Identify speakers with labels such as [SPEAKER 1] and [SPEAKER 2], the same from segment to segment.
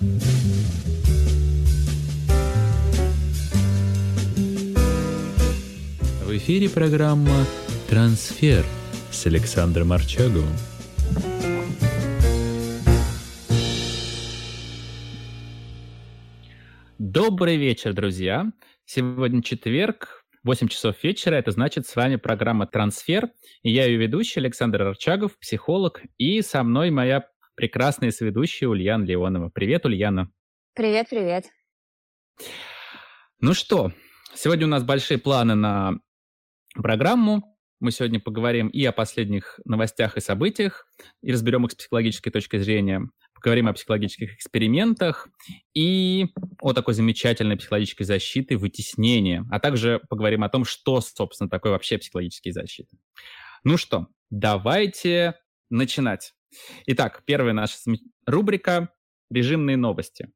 [SPEAKER 1] В эфире программа «Трансфер» с Александром Арчаговым.
[SPEAKER 2] Добрый вечер, друзья! Сегодня четверг, 8 часов вечера. Это значит, с вами программа «Трансфер». И я ее ведущий Александр Арчагов, психолог. И со мной моя прекрасная соведущая Ульяна Леонова. Привет, Ульяна.
[SPEAKER 3] Привет, привет.
[SPEAKER 2] Ну что, сегодня у нас большие планы на программу. Мы сегодня поговорим и о последних новостях и событиях, и разберем их с психологической точки зрения. Поговорим о психологических экспериментах и о такой замечательной психологической защиты, вытеснения, а также поговорим о том, что, собственно, такое вообще психологические защиты. Ну что, давайте начинать. Итак, первая наша рубрика «Режимные новости».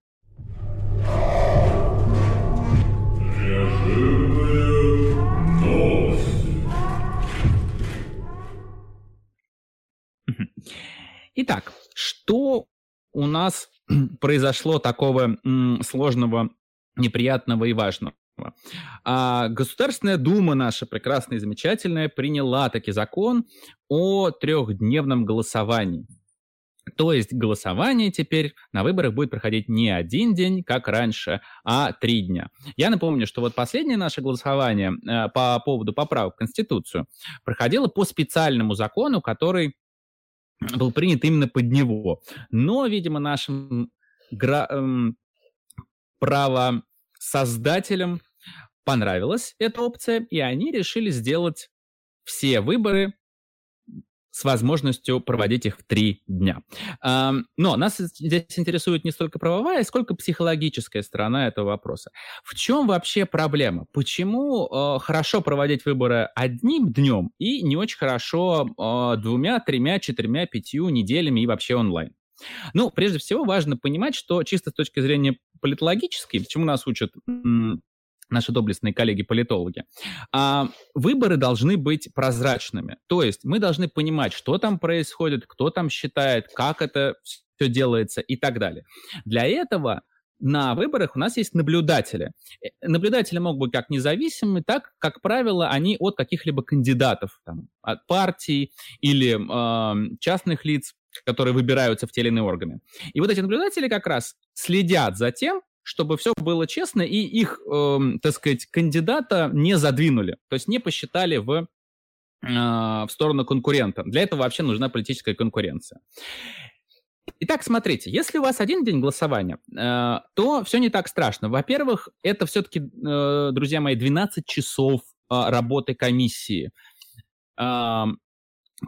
[SPEAKER 2] Итак, что у нас произошло такого сложного, неприятного и важного? А Государственная Дума наша прекрасная и замечательная приняла таки закон о трехдневном голосовании. То есть голосование теперь на выборах будет проходить не один день, как раньше, а три дня. Я напомню, что вот последнее наше голосование э, по поводу поправок в Конституцию проходило по специальному закону, который был принят именно под него. Но, видимо, нашим гра- эм, правосоздателям понравилась эта опция, и они решили сделать все выборы с возможностью проводить их в три дня. Но нас здесь интересует не столько правовая, сколько психологическая сторона этого вопроса. В чем вообще проблема? Почему э, хорошо проводить выборы одним днем и не очень хорошо э, двумя, тремя, четырьмя, пятью неделями и вообще онлайн? Ну, прежде всего, важно понимать, что чисто с точки зрения политологической, чему нас учат наши доблестные коллеги-политологи, а, выборы должны быть прозрачными. То есть мы должны понимать, что там происходит, кто там считает, как это все делается и так далее. Для этого на выборах у нас есть наблюдатели. Э, наблюдатели могут быть как независимые, так, как правило, они от каких-либо кандидатов, там, от партий или э, частных лиц, которые выбираются в те или иные органы. И вот эти наблюдатели как раз следят за тем, чтобы все было честно, и их, э, так сказать, кандидата не задвинули, то есть не посчитали в, э, в сторону конкурента. Для этого вообще нужна политическая конкуренция. Итак, смотрите, если у вас один день голосования, э, то все не так страшно. Во-первых, это все-таки, э, друзья мои, 12 часов э, работы комиссии.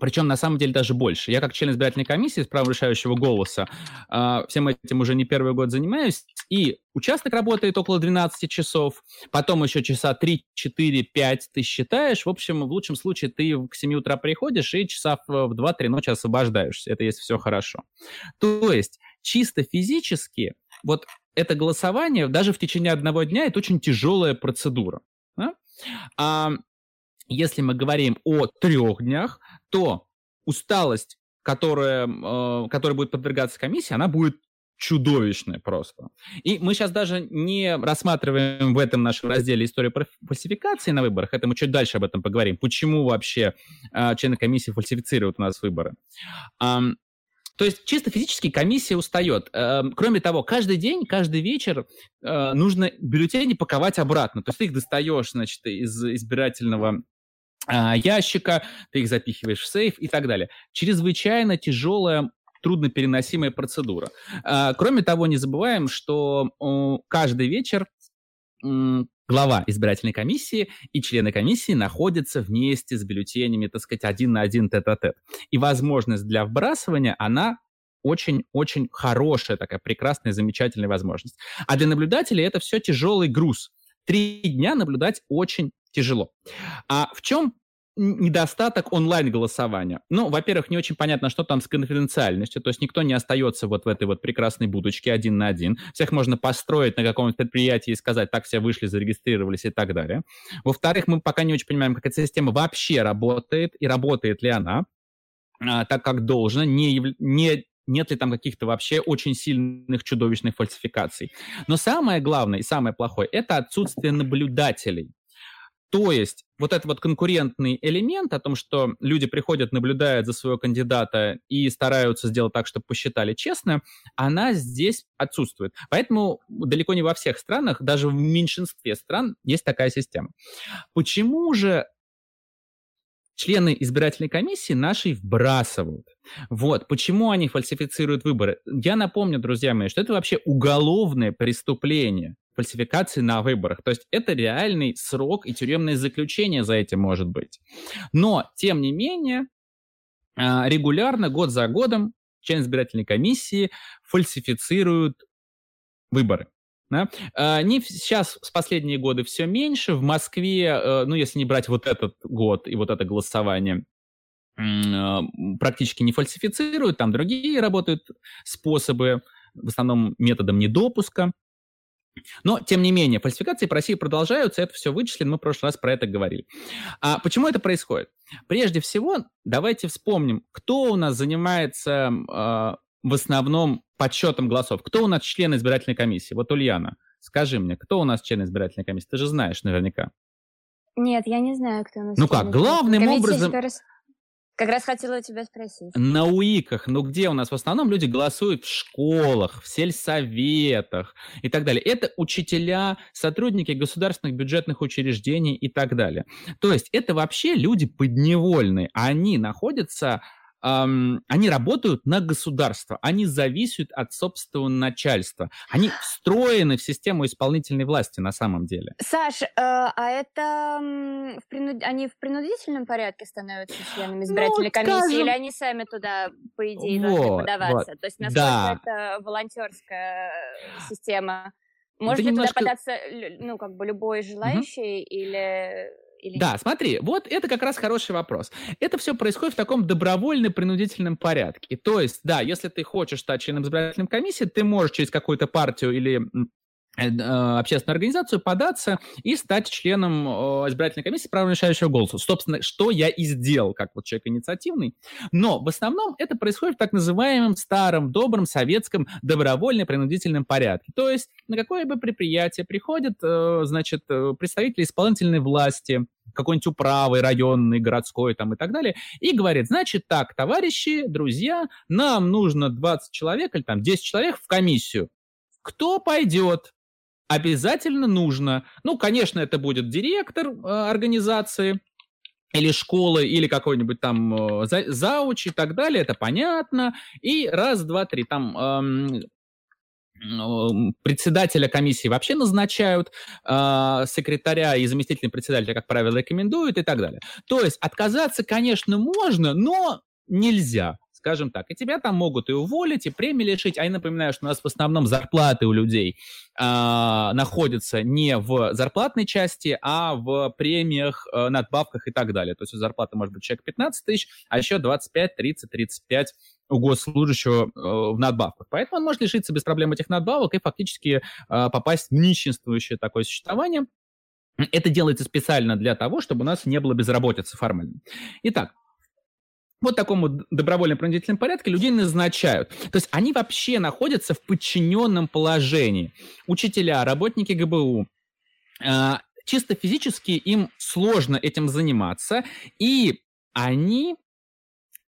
[SPEAKER 2] Причем, на самом деле, даже больше. Я, как член избирательной комиссии с правом решающего голоса, э, всем этим уже не первый год занимаюсь, и участок работает около 12 часов, потом еще часа 3, 4, 5 ты считаешь. В общем, в лучшем случае ты к 7 утра приходишь и часа в 2-3 ночи освобождаешься. Это если все хорошо. То есть, чисто физически, вот это голосование даже в течение одного дня это очень тяжелая процедура. Да? А если мы говорим о трех днях, то усталость, которая, э, которая будет подвергаться комиссии, она будет чудовищная просто. И мы сейчас даже не рассматриваем в этом нашем разделе историю фальсификации на выборах, это мы чуть дальше об этом поговорим. Почему вообще э, члены комиссии фальсифицируют у нас выборы? То есть чисто физически комиссия устает. Э, кроме того, каждый день, каждый вечер э, нужно бюллетени паковать обратно. То есть ты их достаешь, значит, из избирательного ящика, ты их запихиваешь в сейф и так далее. Чрезвычайно тяжелая труднопереносимая процедура. А, кроме того, не забываем, что каждый вечер глава избирательной комиссии и члены комиссии находятся вместе с бюллетенями, так сказать, один на один тет-а-тет. И возможность для вбрасывания, она очень-очень хорошая, такая прекрасная, замечательная возможность. А для наблюдателей это все тяжелый груз. Три дня наблюдать очень тяжело. А в чем недостаток онлайн-голосования. Ну, во-первых, не очень понятно, что там с конфиденциальностью, то есть никто не остается вот в этой вот прекрасной будочке один на один. Всех можно построить на каком-нибудь предприятии и сказать, так все вышли, зарегистрировались и так далее. Во-вторых, мы пока не очень понимаем, как эта система вообще работает и работает ли она а, так, как должно, не, не нет ли там каких-то вообще очень сильных чудовищных фальсификаций. Но самое главное и самое плохое – это отсутствие наблюдателей. То есть вот этот вот конкурентный элемент о том, что люди приходят, наблюдают за своего кандидата и стараются сделать так, чтобы посчитали честно, она здесь отсутствует. Поэтому далеко не во всех странах, даже в меньшинстве стран есть такая система. Почему же члены избирательной комиссии нашей вбрасывают. Вот. Почему они фальсифицируют выборы? Я напомню, друзья мои, что это вообще уголовное преступление фальсификации на выборах. То есть это реальный срок и тюремное заключение за этим может быть. Но, тем не менее, а, регулярно, год за годом, члены избирательной комиссии фальсифицируют выборы. Да? А, не сейчас, с последние годы все меньше. В Москве, э, ну, если не брать вот этот год и вот это голосование, а, практически не фальсифицируют, там другие работают способы, в основном методом недопуска. Но, тем не менее, фальсификации по России продолжаются, это все вычислено, мы в прошлый раз про это говорили. А почему это происходит? Прежде всего, давайте вспомним, кто у нас занимается э, в основном подсчетом голосов. Кто у нас член избирательной комиссии? Вот, Ульяна, скажи мне, кто у нас член избирательной комиссии? Ты же знаешь наверняка.
[SPEAKER 3] Нет, я не знаю, кто у нас.
[SPEAKER 2] Ну как, главным образом...
[SPEAKER 3] Как раз хотела тебя спросить.
[SPEAKER 2] На УИКах, ну где у нас в основном люди голосуют в школах, в сельсоветах и так далее. Это учителя, сотрудники государственных бюджетных учреждений и так далее. То есть это вообще люди подневольные. Они находятся эм, они работают на государство, они зависят от собственного начальства, они встроены в систему исполнительной власти на самом деле.
[SPEAKER 3] Саш, э, а это в принуд... они в принудительном порядке становятся членами ну, избирательной ну, комиссии, скажем... или они сами туда, по идее, вот, должны подаваться? Вот. То есть насколько да. это волонтерская система? Может ли немножко... туда податься, ну, как бы любой желающий, угу. или
[SPEAKER 2] или да, смотри, вот это как раз хороший вопрос. Это все происходит в таком добровольно-принудительном порядке. То есть, да, если ты хочешь стать членом избирательной комиссии, ты можешь через какую-то партию или Э, э, общественную организацию податься и стать членом избирательной комиссии права решающего голоса. Собственно, что я и сделал, как вот человек инициативный. Но в основном это происходит в так называемом старом, добром, советском, добровольно-принудительном порядке. То есть на какое-либо предприятие приходят, э, значит, представители исполнительной власти, какой-нибудь управы районный, городской там и так далее, и говорит, значит так, товарищи, друзья, нам нужно 20 человек или там 10 человек в комиссию. Кто пойдет? обязательно нужно, ну, конечно, это будет директор э, организации, или школы, или какой-нибудь там э, за, зауч и так далее, это понятно. И раз, два, три, там эм, председателя комиссии вообще назначают, э, секретаря и заместителя председателя, как правило, рекомендуют и так далее. То есть отказаться, конечно, можно, но нельзя скажем так. И тебя там могут и уволить, и премии лишить. А я напоминаю, что у нас в основном зарплаты у людей а, находятся не в зарплатной части, а в премиях, а, надбавках и так далее. То есть у зарплаты может быть человек 15 тысяч, а еще 25, 30, 35 у госслужащего э, в надбавках. Поэтому он может лишиться без проблем этих надбавок и фактически э, попасть в нищенствующее такое существование. Это делается специально для того, чтобы у нас не было безработицы формально. Итак, вот такому добровольно-принудительном порядке людей назначают. То есть они вообще находятся в подчиненном положении. Учителя, работники ГБУ, а, чисто физически им сложно этим заниматься, и они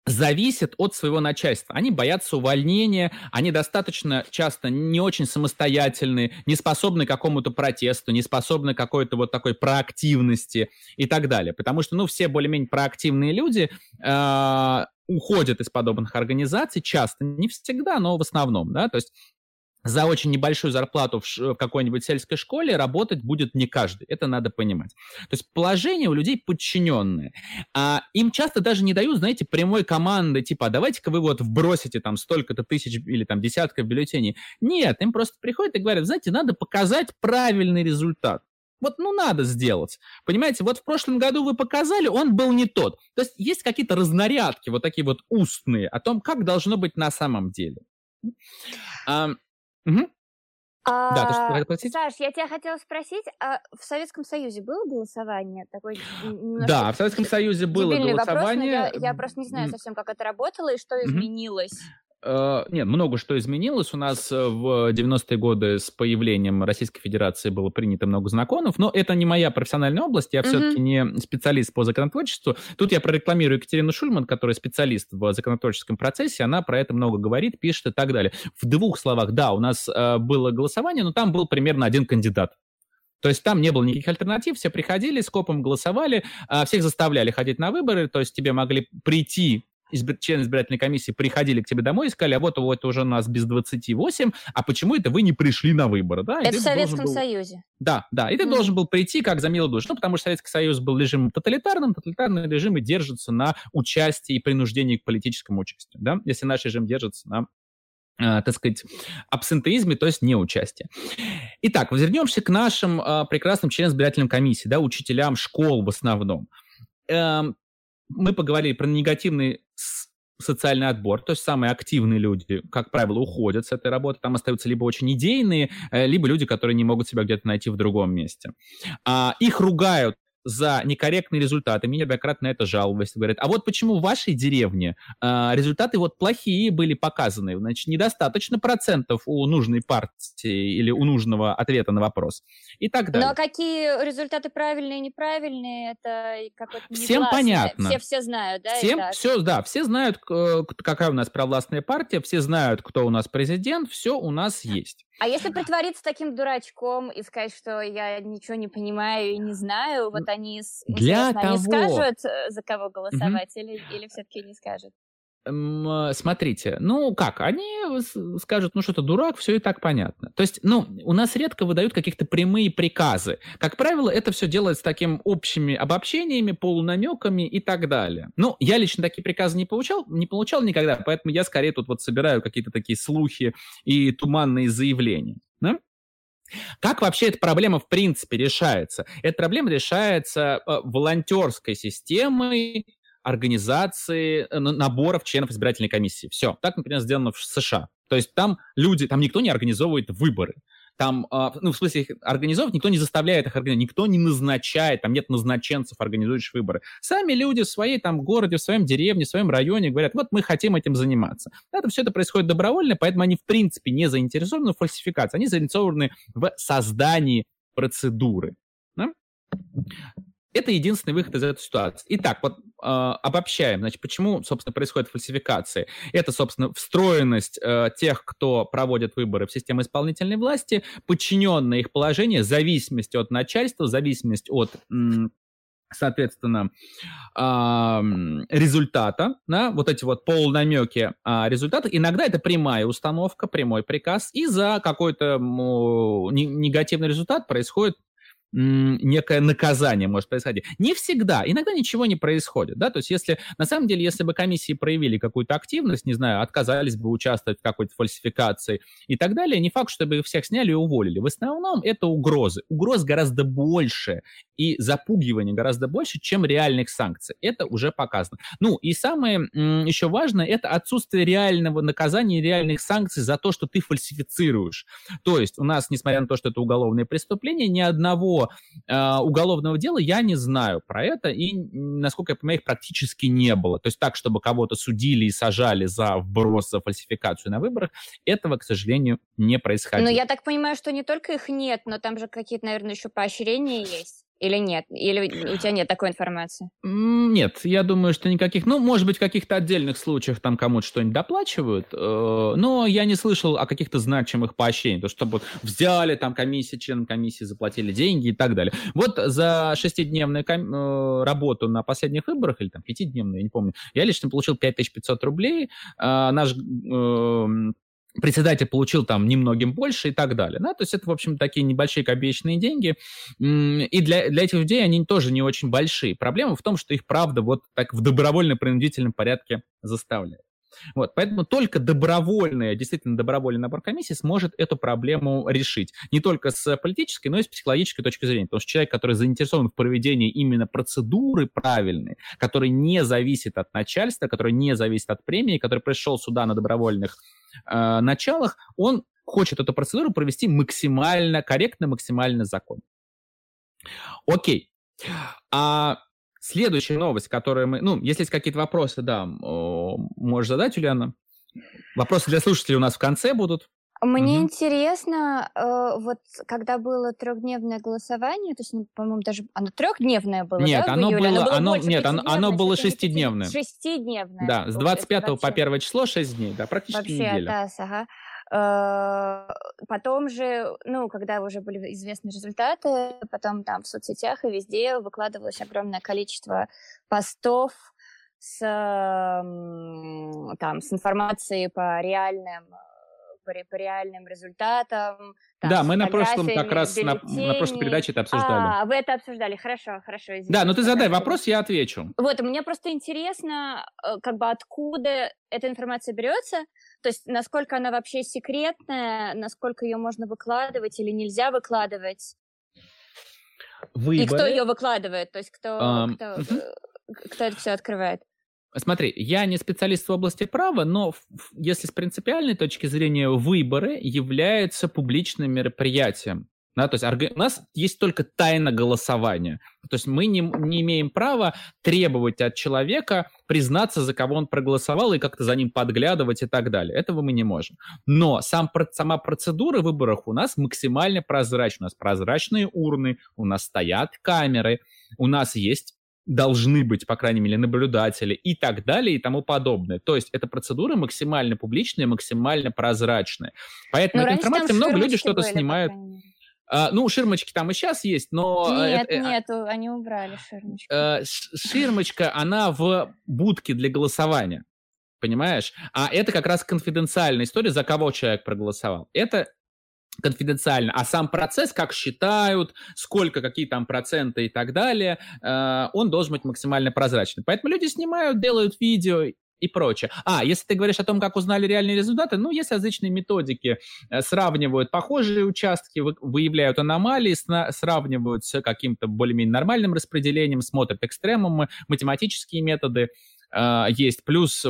[SPEAKER 2] зависят от своего начальства. Они боятся увольнения, они достаточно часто не очень самостоятельны, не способны к какому-то протесту, не способны к какой-то вот такой проактивности и так далее. Потому что, ну, все более-менее проактивные люди э, уходят из подобных организаций часто, не всегда, но в основном, да, то есть за очень небольшую зарплату в, какой-нибудь сельской школе работать будет не каждый. Это надо понимать. То есть положение у людей подчиненное. А им часто даже не дают, знаете, прямой команды, типа, а давайте-ка вы вот вбросите там столько-то тысяч или там десятков бюллетеней. Нет, им просто приходят и говорят, знаете, надо показать правильный результат. Вот, ну, надо сделать. Понимаете, вот в прошлом году вы показали, он был не тот. То есть есть какие-то разнарядки, вот такие вот устные, о том, как должно быть на самом деле.
[SPEAKER 3] Угу. А, да, ты что хотела спросить? Саш, я тебя хотела спросить, а в Советском Союзе было голосование? Такой,
[SPEAKER 2] да, в Советском Союзе было голосование.
[SPEAKER 3] Вопрос, я, я просто не знаю совсем, как это работало и что изменилось.
[SPEAKER 2] Э, нет, много что изменилось. У нас э, в 90-е годы с появлением Российской Федерации было принято много законов, но это не моя профессиональная область, я все-таки не специалист по законотворчеству. Тут я прорекламирую Екатерину Шульман, которая специалист в законотворческом процессе, она про это много говорит, пишет и так далее. В двух словах, да, у нас э, было голосование, но там был примерно один кандидат. То есть там не было никаких альтернатив, все приходили, скопом голосовали, а, всех заставляли ходить на выборы, то есть тебе могли прийти избир... члены избирательной комиссии приходили к тебе домой и сказали, а вот, вот уже у нас без 28, а почему это вы не пришли на выборы? Да?
[SPEAKER 3] Это в Советском был... Союзе.
[SPEAKER 2] Да, да, и ты mm. должен был прийти как за милую душу, ну, потому что Советский Союз был режимом тоталитарным, тоталитарные режимы держатся на участии и принуждении к политическому участию, да, если наш режим держится на э, так сказать, абсентеизме, то есть неучастие. Итак, вернемся к нашим э, прекрасным членам избирательной комиссии, да, учителям школ в основном. Эм, мы поговорили про негативный социальный отбор, то есть самые активные люди, как правило, уходят с этой работы, там остаются либо очень идейные, э, либо люди, которые не могут себя где-то найти в другом месте. А, их ругают за некорректные результаты. Мне неоднократно это жаловались. Говорят, а вот почему в вашей деревне э, результаты вот плохие были показаны? Значит, недостаточно процентов у нужной партии или у нужного ответа на вопрос. И так далее.
[SPEAKER 3] Но какие результаты правильные и неправильные, это какое-то
[SPEAKER 2] Всем понятно.
[SPEAKER 3] Все все знают, да?
[SPEAKER 2] Всем, все, да, все знают, какая у нас провластная партия, все знают, кто у нас президент, все у нас есть.
[SPEAKER 3] А если притвориться таким дурачком и сказать, что я ничего не понимаю и не знаю, вот они, Для того... они скажут, э, за кого голосовать, угу. или, или все-таки не скажут?
[SPEAKER 2] Э, смотрите, ну как, они скажут, ну что-то дурак, все и так понятно. То есть, ну, у нас редко выдают каких-то прямые приказы. Как правило, это все делается таким общими обобщениями, полунамеками и так далее. Ну, я лично такие приказы не получал, не получал никогда, поэтому я скорее тут вот собираю какие-то такие слухи и туманные заявления. Да? Как вообще эта проблема в принципе решается? Эта проблема решается э, волонтерской системой, организации э, наборов членов избирательной комиссии. Все. Так, например, сделано в США. То есть там люди, там никто не организовывает выборы. Там, а, ну, в смысле, их организовывать никто не заставляет их организовать, никто не назначает, там нет назначенцев, организующих выборы. Сами люди в своей там городе, в своем деревне, в своем районе говорят, вот мы хотим этим заниматься. Это все это происходит добровольно, поэтому они, в принципе, не заинтересованы в фальсификации, они заинтересованы в создании процедуры. Да? Это единственный выход из этой ситуации. Итак, вот обобщаем, значит, почему, собственно, происходит фальсификация. Это, собственно, встроенность э, тех, кто проводит выборы в систему исполнительной власти, подчиненное их положение, зависимость от начальства, зависимость от соответственно, результата, да, вот эти вот полнамеки результата. Иногда это прямая установка, прямой приказ, и за какой-то негативный результат происходит некое наказание может происходить. Не всегда, иногда ничего не происходит, да, то есть если, на самом деле, если бы комиссии проявили какую-то активность, не знаю, отказались бы участвовать в какой-то фальсификации и так далее, не факт, чтобы их всех сняли и уволили. В основном это угрозы. Угроз гораздо больше и запугивание гораздо больше, чем реальных санкций. Это уже показано. Ну и самое еще важное, это отсутствие реального наказания реальных санкций за то, что ты фальсифицируешь. То есть у нас, несмотря на то, что это уголовное преступление, ни одного э, уголовного дела я не знаю про это, и, насколько я понимаю, их практически не было. То есть так, чтобы кого-то судили и сажали за вброс, за фальсификацию на выборах, этого, к сожалению, не происходило.
[SPEAKER 3] Но я так понимаю, что не только их нет, но там же какие-то, наверное, еще поощрения есть. Или нет? Или у тебя нет такой информации?
[SPEAKER 2] Нет, я думаю, что никаких. Ну, может быть, в каких-то отдельных случаях там кому-то что-нибудь доплачивают, э, но я не слышал о каких-то значимых поощрениях, то чтобы взяли там комиссии, членам комиссии заплатили деньги и так далее. Вот за шестидневную ком- э, работу на последних выборах, или там пятидневную, я не помню, я лично получил 5500 рублей. Э, наш председатель получил там немногим больше и так далее. Да? То есть это, в общем, такие небольшие копеечные деньги. И для, для этих людей они тоже не очень большие. Проблема в том, что их, правда, вот так в добровольно-принудительном порядке заставляют. Вот, поэтому только добровольный, действительно добровольный набор комиссий сможет эту проблему решить. Не только с политической, но и с психологической точки зрения. Потому что человек, который заинтересован в проведении именно процедуры правильной, который не зависит от начальства, который не зависит от премии, который пришел сюда на добровольных э, началах, он хочет эту процедуру провести максимально корректно, максимально законно. Окей. А следующая новость, которую мы... Ну, если есть какие-то вопросы, да, можешь задать, Юлиана. Вопросы для слушателей у нас в конце будут.
[SPEAKER 3] Мне угу. интересно, э, вот когда было трехдневное голосование, то есть, ну, по-моему, даже оно трехдневное было,
[SPEAKER 2] нет,
[SPEAKER 3] да,
[SPEAKER 2] оно
[SPEAKER 3] было,
[SPEAKER 2] оно было,
[SPEAKER 3] оно,
[SPEAKER 2] нет, оно, оно было шестидневное.
[SPEAKER 3] Шестидневное.
[SPEAKER 2] Да, с 25 вообще... по 1 число 6 дней, да, практически
[SPEAKER 3] вообще,
[SPEAKER 2] неделя.
[SPEAKER 3] Да, ага. Э, потом же, ну, когда уже были известны результаты, потом там в соцсетях и везде выкладывалось огромное количество постов с, там, с информацией по реальным по, по реальным результатам.
[SPEAKER 2] Там, да, мы на прошлом как раз на, на прошлой передаче это обсуждали.
[SPEAKER 3] А, вы это обсуждали, хорошо, хорошо. Извините,
[SPEAKER 2] да, ну ты задай вопрос, я отвечу.
[SPEAKER 3] Вот, мне просто интересно, э, как бы откуда эта информация берется, то есть насколько она вообще секретная, насколько ее можно выкладывать или нельзя выкладывать. Выборы. И кто ее выкладывает, то есть кто, um, кто, угу. кто это все открывает.
[SPEAKER 2] Смотри, я не специалист в области права, но если с принципиальной точки зрения выборы являются публичным мероприятием. Да, то есть у нас есть только тайна голосования. То есть мы не, не имеем права требовать от человека признаться, за кого он проголосовал, и как-то за ним подглядывать и так далее. Этого мы не можем. Но сам, сама процедура выборов у нас максимально прозрачна. У нас прозрачные урны, у нас стоят камеры, у нас есть должны быть, по крайней мере, наблюдатели и так далее и тому подобное. То есть эта процедура максимально публичная, максимально прозрачная. Поэтому этой информации много, люди что-то снимают. А, ну, ширмочки там и сейчас есть, но...
[SPEAKER 3] Э, Нет, это, нету, они убрали ширмочку.
[SPEAKER 2] Э, ширмочка, она в будке для голосования, понимаешь? А это как раз конфиденциальная история, за кого человек проголосовал. Это конфиденциально, а сам процесс, как считают, сколько, какие там проценты и так далее, э, он должен быть максимально прозрачным. Поэтому люди снимают, делают видео и прочее. А, если ты говоришь о том, как узнали реальные результаты, ну, есть различные методики. Э, сравнивают похожие участки, выявляют аномалии, сравнивают с каким-то более-менее нормальным распределением, смотрят экстремумы, математические методы э, есть. Плюс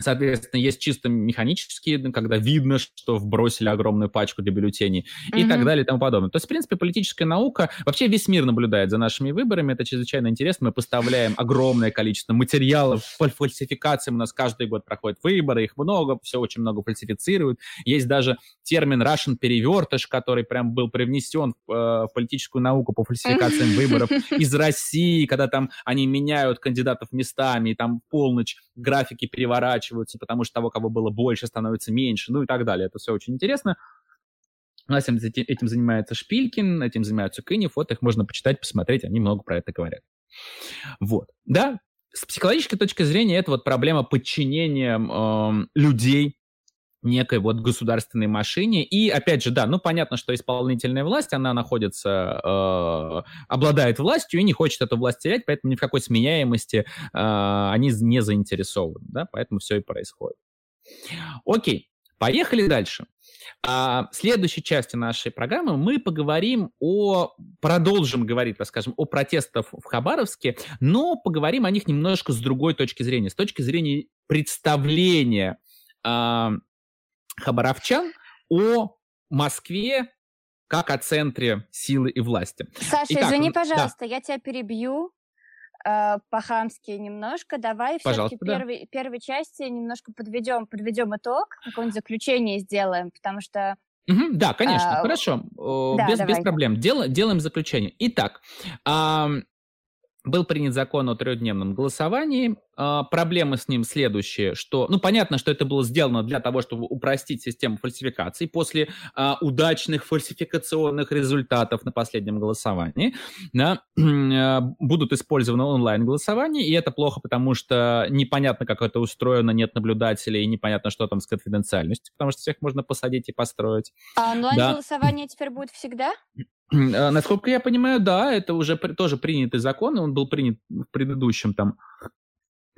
[SPEAKER 2] Соответственно, есть чисто механические, ну, когда видно, что вбросили огромную пачку для бюллетеней mm-hmm. и так далее и тому подобное. То есть, в принципе, политическая наука, вообще весь мир наблюдает за нашими выборами, это чрезвычайно интересно. Мы поставляем огромное количество материалов по фальсификациям. У нас каждый год проходят выборы, их много, все очень много фальсифицируют. Есть даже термин Russian перевертыш, который прям был привнесен в, э, в политическую науку по фальсификациям выборов из России, когда там они меняют кандидатов местами, и там полночь графики переворачиваются, потому что того, кого было больше, становится меньше, ну и так далее. Это все очень интересно. У этим занимается Шпилькин, этим занимаются Кынев, вот их можно почитать, посмотреть, они много про это говорят. Вот, да, с психологической точки зрения это вот проблема подчинения э, людей некой вот государственной машине. И опять же, да, ну понятно, что исполнительная власть, она находится, э, обладает властью и не хочет эту власть терять, поэтому ни в какой сменяемости э, они не заинтересованы, да, поэтому все и происходит. Окей, поехали дальше. А, в следующей части нашей программы мы поговорим о, продолжим говорить, так скажем, о протестах в Хабаровске, но поговорим о них немножко с другой точки зрения, с точки зрения представления а, хабаровчан о Москве как о центре силы и власти.
[SPEAKER 3] Саша, Итак, извини, пожалуйста, да. я тебя перебью э, по-хамски немножко. Давай все-таки да. первой, первой части немножко подведем, подведем итог, какое-нибудь заключение сделаем, потому что
[SPEAKER 2] Угу, да, конечно, а, хорошо, да, без, без проблем. Дел, делаем заключение. Итак, а, был принят закон о трехдневном голосовании. А, проблемы с ним следующие, что, ну, понятно, что это было сделано для того, чтобы упростить систему фальсификаций после а, удачных фальсификационных результатов на последнем голосовании. Да, а, будут использованы онлайн-голосования, и это плохо, потому что непонятно, как это устроено, нет наблюдателей, и непонятно, что там с конфиденциальностью, потому что всех можно посадить и построить.
[SPEAKER 3] А онлайн-голосование да. теперь будет всегда?
[SPEAKER 2] А, насколько я понимаю, да, это уже тоже принятый закон, он был принят в предыдущем там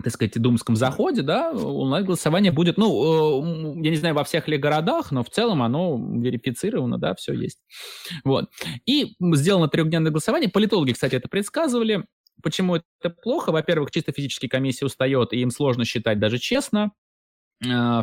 [SPEAKER 2] так сказать, думском заходе, да, онлайн-голосование будет, ну, э, я не знаю, во всех ли городах, но в целом оно верифицировано, да, все есть. Вот. И сделано трехдневное голосование. Политологи, кстати, это предсказывали. Почему это плохо? Во-первых, чисто физически комиссия устает, и им сложно считать даже честно. А,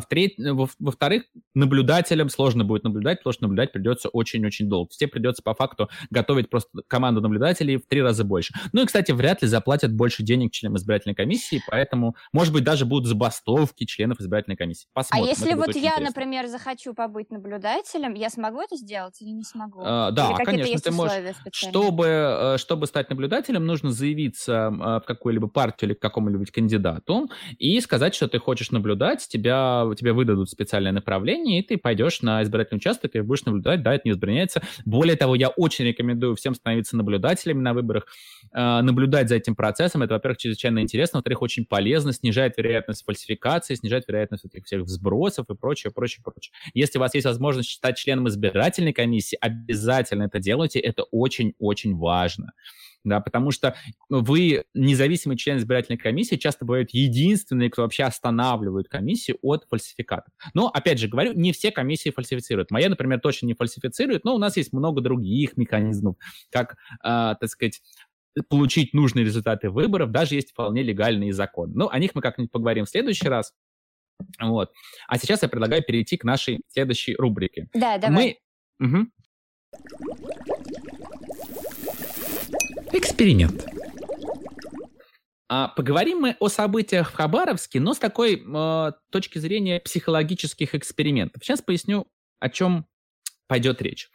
[SPEAKER 2] во-вторых, наблюдателям сложно будет наблюдать, потому что наблюдать придется очень-очень долго. Тебе придется по факту готовить просто команду наблюдателей в три раза больше. Ну и, кстати, вряд ли заплатят больше денег членам избирательной комиссии, поэтому, может быть, даже будут забастовки членов избирательной комиссии.
[SPEAKER 3] А Посмотрим. А если вот я, интересно. например, захочу побыть наблюдателем, я смогу это сделать или не смогу?
[SPEAKER 2] А, да, или конечно, ты можешь. Чтобы, э, чтобы стать наблюдателем, нужно заявиться э, в какую-либо партию или к какому-либо кандидату и сказать, что ты хочешь наблюдать, тебе тебя, тебе выдадут специальное направление, и ты пойдешь на избирательный участок и будешь наблюдать, да, это не возбраняется. Более того, я очень рекомендую всем становиться наблюдателями на выборах, э, наблюдать за этим процессом. Это, во-первых, чрезвычайно интересно, во-вторых, очень полезно, снижает вероятность фальсификации, снижает вероятность этих всех взбросов и прочее, прочее, прочее. Если у вас есть возможность стать членом избирательной комиссии, обязательно это делайте, это очень-очень важно да, потому что вы, независимый член избирательной комиссии, часто бывают единственные, кто вообще останавливает комиссию от фальсификатов. Но, опять же говорю, не все комиссии фальсифицируют. Моя, например, точно не фальсифицирует, но у нас есть много других механизмов, как, э, так сказать, получить нужные результаты выборов, даже есть вполне легальные законы. Но о них мы как-нибудь поговорим в следующий раз. Вот. А сейчас я предлагаю перейти к нашей следующей рубрике.
[SPEAKER 3] Да, давай. Мы... Угу.
[SPEAKER 1] Эксперимент.
[SPEAKER 2] А, поговорим мы о событиях в Хабаровске, но с такой э, точки зрения психологических экспериментов. Сейчас поясню, о чем пойдет речь.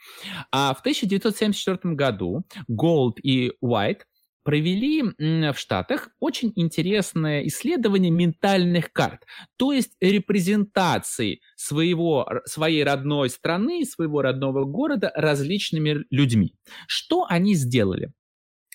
[SPEAKER 2] А в 1974 году Голд и Уайт провели в Штатах очень интересное исследование ментальных карт, то есть репрезентации своего, своей родной страны, своего родного города различными людьми. Что они сделали?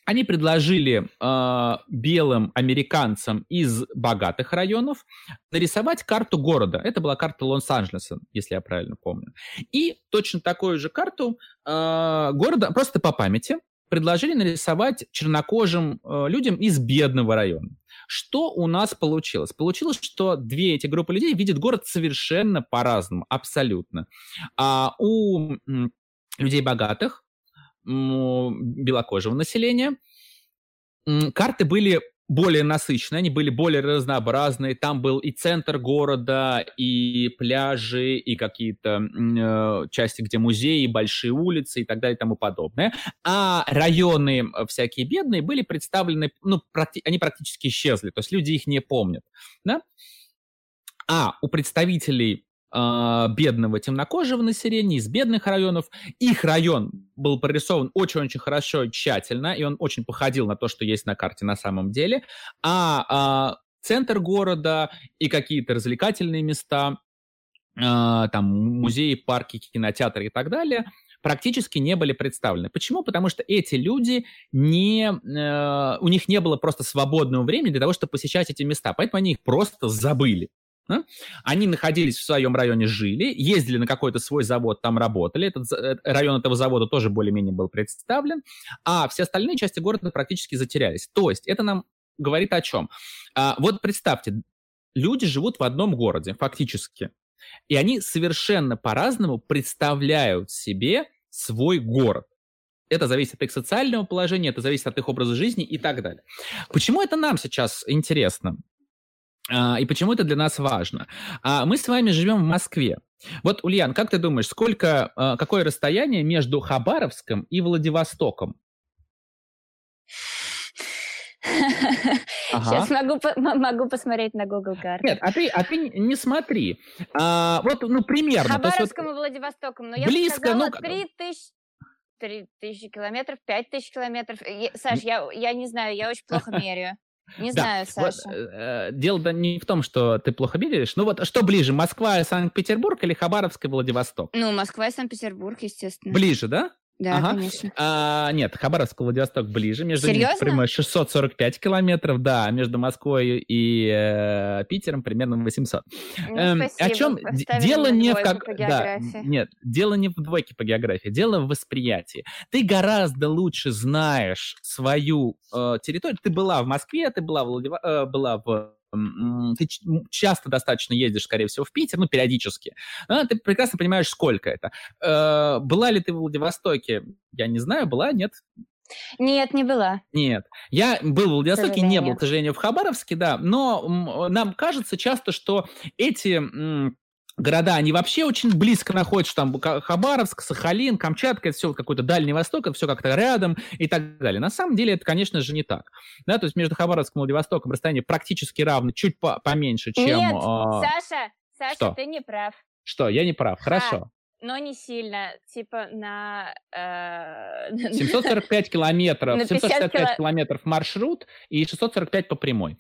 [SPEAKER 2] Они предложили э, белым американцам из богатых районов нарисовать карту города. Это была карта Лос-Анджелеса, если я правильно помню. И точно такую же карту э, города, просто по памяти, предложили нарисовать чернокожим э, людям из бедного района. Что у нас получилось? Получилось, что две эти группы людей видят город совершенно по-разному, абсолютно. А у людей богатых белокожего населения. Карты были более насыщенные, они были более разнообразные. Там был и центр города, и пляжи, и какие-то э, части, где музеи, большие улицы и так далее и тому подобное. А районы э, всякие бедные были представлены, ну, практи- они практически исчезли, то есть люди их не помнят. Да? А у представителей бедного темнокожего населения, из бедных районов. Их район был прорисован очень-очень хорошо тщательно, и он очень походил на то, что есть на карте на самом деле. А э, центр города и какие-то развлекательные места, э, там музеи, парки, кинотеатры и так далее, практически не были представлены. Почему? Потому что эти люди не, э, у них не было просто свободного времени для того, чтобы посещать эти места, поэтому они их просто забыли. Они находились в своем районе, жили, ездили на какой-то свой завод, там работали. Этот э, район этого завода тоже более-менее был представлен, а все остальные части города практически затерялись. То есть это нам говорит о чем? А, вот представьте, люди живут в одном городе, фактически, и они совершенно по-разному представляют себе свой город. Это зависит от их социального положения, это зависит от их образа жизни и так далее. Почему это нам сейчас интересно? А, и почему это для нас важно? А, мы с вами живем в Москве. Вот, Ульян, как ты думаешь, сколько, а, какое расстояние между Хабаровском и Владивостоком?
[SPEAKER 3] Ага. Сейчас могу, могу посмотреть на Google карте.
[SPEAKER 2] Нет, а ты, а ты не смотри. А, вот, ну, примерно.
[SPEAKER 3] Хабаровском вот, и Владивостоком. Но я близко, сказала, ну... 3 тысячи... 3 тысячи километров, 5 тысяч километров. Саш, я, я не знаю, я очень плохо меряю. Не да. знаю, Саша. Вот,
[SPEAKER 2] э, дело не в том, что ты плохо видишь. Ну вот что ближе, Москва и Санкт-Петербург или Хабаровск и Владивосток?
[SPEAKER 3] Ну, Москва и Санкт-Петербург, естественно.
[SPEAKER 2] Ближе, да?
[SPEAKER 3] Да, ага. конечно.
[SPEAKER 2] А, нет, Хабаровск, Владивосток ближе. Между Серьезно? ними прямой 645 километров, да. Между Москвой и э, Питером примерно 800.
[SPEAKER 3] Ну, эм, о чем
[SPEAKER 2] дело не в как... Да, нет, дело не в двойке по географии, дело в восприятии. Ты гораздо лучше знаешь свою э, территорию. Ты была в Москве, ты была в, Владив... э, была в ты часто достаточно ездишь, скорее всего, в Питер, ну, периодически, а, ты прекрасно понимаешь, сколько это. Э, была ли ты в Владивостоке? Я не знаю, была, нет?
[SPEAKER 3] Нет, не была.
[SPEAKER 2] Нет. Я был в Владивостоке, не был, к сожалению, в Хабаровске, да, но нам кажется часто, что эти города, они вообще очень близко находятся, там Хабаровск, Сахалин, Камчатка, это все какой-то Дальний Восток, это все как-то рядом и так далее. На самом деле это, конечно же, не так. Да, то есть между Хабаровском и Владивостоком расстояние практически равно, чуть по поменьше, чем...
[SPEAKER 3] Нет, э... Саша, Саша, что? ты не прав.
[SPEAKER 2] Что, я не прав, хорошо.
[SPEAKER 3] Но не сильно, типа на... Э...
[SPEAKER 2] 745 километров, 765 километров маршрут и 645 по прямой.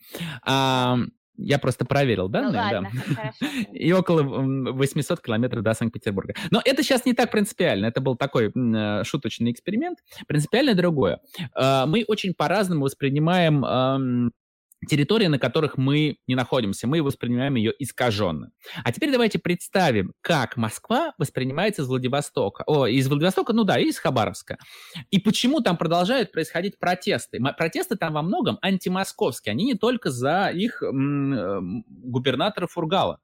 [SPEAKER 2] Я просто проверил данные, ну, ладно, да. И около 800 километров до Санкт-Петербурга. Но это сейчас не так принципиально. Это был такой э, шуточный эксперимент. Принципиально другое. Э, мы очень по-разному воспринимаем территории, на которых мы не находимся, мы воспринимаем ее искаженно. А теперь давайте представим, как Москва воспринимается из Владивостока. О, из Владивостока, ну да, и из Хабаровска. И почему там продолжают происходить протесты? Протесты там во многом антимосковские. Они не только за их м- м- губернатора Фургала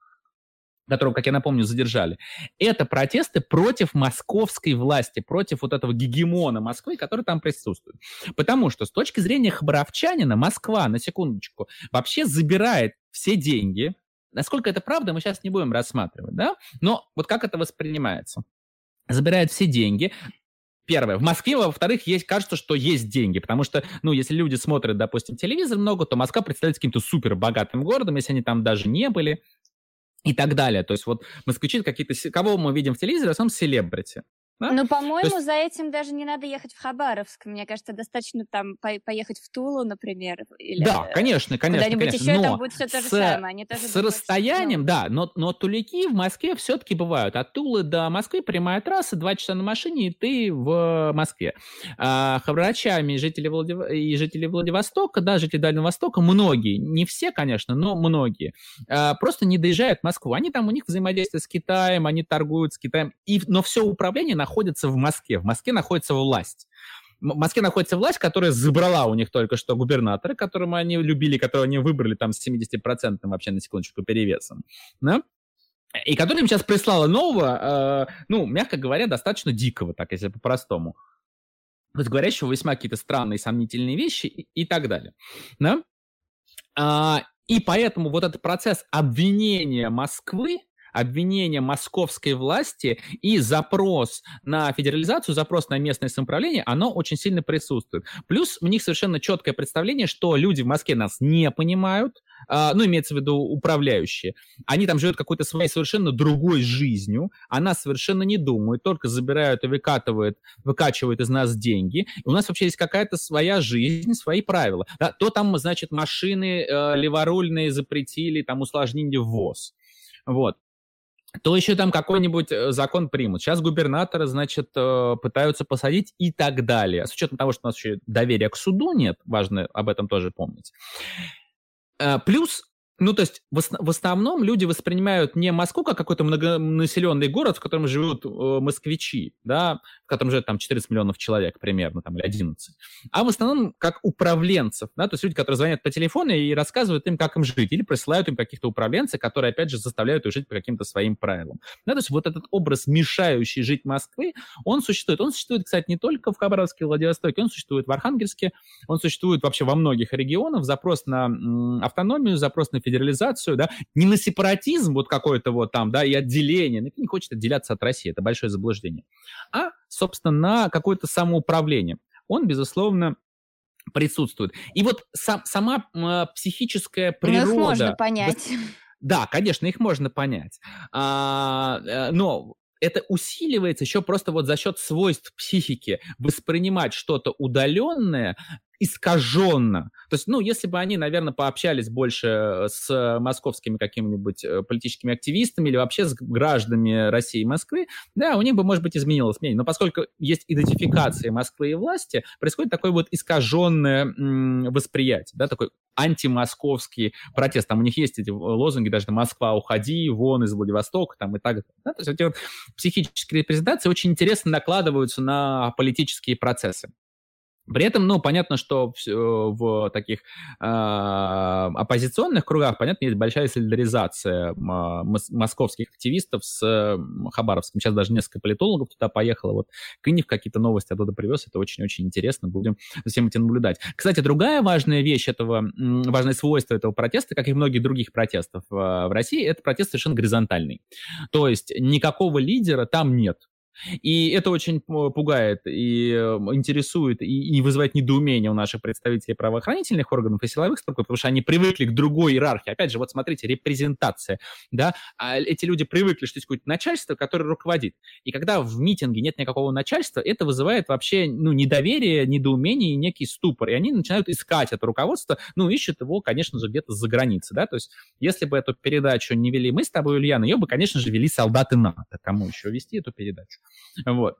[SPEAKER 2] которого, как я напомню, задержали, это протесты против московской власти, против вот этого гегемона Москвы, который там присутствует. Потому что с точки зрения хабаровчанина Москва, на секундочку, вообще забирает все деньги. Насколько это правда, мы сейчас не будем рассматривать, да? Но вот как это воспринимается? Забирает все деньги, Первое. В Москве, во-вторых, есть, кажется, что есть деньги, потому что, ну, если люди смотрят, допустим, телевизор много, то Москва представляется каким-то супер богатым городом, если они там даже не были и так далее. То есть вот москвичи какие-то... Кого мы видим в телевизоре, в основном селебрити.
[SPEAKER 3] Да? Ну, по-моему, есть... за этим даже не надо ехать в Хабаровск. Мне кажется, достаточно там по поехать в Тулу, например. Или
[SPEAKER 2] да, конечно, конечно.
[SPEAKER 3] Куда-нибудь
[SPEAKER 2] конечно.
[SPEAKER 3] еще, но там будет все то же самое. Они тоже
[SPEAKER 2] с расстоянием, очень... да, но, но тулики в Москве все-таки бывают. От Тулы до Москвы прямая трасса, два часа на машине, и ты в Москве. А, хабарачами жители Владив... и жители Владивостока, да, жители Дальнего Востока, многие, не все, конечно, но многие, а, просто не доезжают в Москву. Они там, у них взаимодействие с Китаем, они торгуют с Китаем, и, но все управление находится в Москве. В Москве находится власть. В Москве находится власть, которая забрала у них только что губернатора, которому они любили, которого они выбрали там с 70% вообще, на секундочку, перевесом. Да? И который им сейчас прислала нового, э, ну, мягко говоря, достаточно дикого, так если по-простому. Вот говорящего весьма какие-то странные, сомнительные вещи и, и так далее. Да? А, и поэтому вот этот процесс обвинения Москвы обвинение московской власти и запрос на федерализацию, запрос на местное самоуправление, оно очень сильно присутствует. Плюс у них совершенно четкое представление, что люди в Москве нас не понимают, а, ну, имеется в виду управляющие, они там живут какой-то своей совершенно другой жизнью, она совершенно не думает, только забирают и выкатывают, выкачивают из нас деньги. И у нас вообще есть какая-то своя жизнь, свои правила. Да, то там, значит, машины э, леворульные запретили, там усложнили ввоз. Вот то еще там какой-нибудь э, закон примут. Сейчас губернаторы, значит, э, пытаются посадить и так далее. С учетом того, что у нас еще доверия к суду нет, важно об этом тоже помнить. Э, плюс ну, то есть в, в основном люди воспринимают не Москву как какой-то многонаселенный город, в котором живут э, москвичи, да, в котором живет там 14 миллионов человек примерно, там, или 11, а в основном как управленцев, да, то есть люди, которые звонят по телефону и рассказывают им, как им жить, или присылают им каких-то управленцев, которые, опять же, заставляют их жить по каким-то своим правилам. Да, то есть вот этот образ, мешающий жить Москвы, он существует. Он существует, кстати, не только в Хабаровске Владивостоке, он существует в Архангельске, он существует вообще во многих регионах, запрос на автономию, запрос на федерализацию, да, не на сепаратизм вот какой-то вот там, да, и отделение, никто не хочет отделяться от России, это большое заблуждение, а, собственно, на какое-то самоуправление. Он, безусловно, присутствует. И вот сам, сама э, психическая природа... Ну, их
[SPEAKER 3] можно понять.
[SPEAKER 2] Да, конечно, их можно понять. А, э, но это усиливается еще просто вот за счет свойств психики воспринимать что-то удаленное искаженно. То есть, ну, если бы они, наверное, пообщались больше э, с московскими какими-нибудь э, политическими активистами или вообще с гражданами России и Москвы, да, у них бы, может быть, изменилось мнение. Но поскольку есть идентификация Москвы и власти, происходит такое вот искаженное восприятие, да, такой антимосковский протест. Там у них есть эти лозунги, даже «Москва, уходи, вон из Владивостока», там и так далее. Да? То есть эти вот психические репрезентации очень интересно накладываются на политические процессы. При этом, ну, понятно, что в, э, в таких э, оппозиционных кругах, понятно, есть большая солидаризация мос московских активистов с э, Хабаровском. Сейчас даже несколько политологов туда поехало. Вот Кынев какие-то новости оттуда привез. Это очень-очень интересно. Будем за всем этим наблюдать. Кстати, другая важная вещь этого, важное свойство этого протеста, как и многих других протестов э, в России, это протест совершенно горизонтальный. То есть никакого лидера там нет. И это очень пугает и эм, интересует, и, и вызывает недоумение у наших представителей правоохранительных органов и силовых структур, потому что они привыкли к другой иерархии. Опять же, вот смотрите, репрезентация, да, а эти люди привыкли, что есть какое-то начальство, которое руководит. И когда в митинге нет никакого начальства, это вызывает вообще, ну, недоверие, недоумение и некий ступор. И они начинают искать это руководство, ну, ищут его, конечно же, где-то за границей, да, то есть если бы эту передачу не вели мы с тобой, Ульяна, ее бы, конечно же, вели солдаты НАТО. Кому еще вести эту передачу? Вот.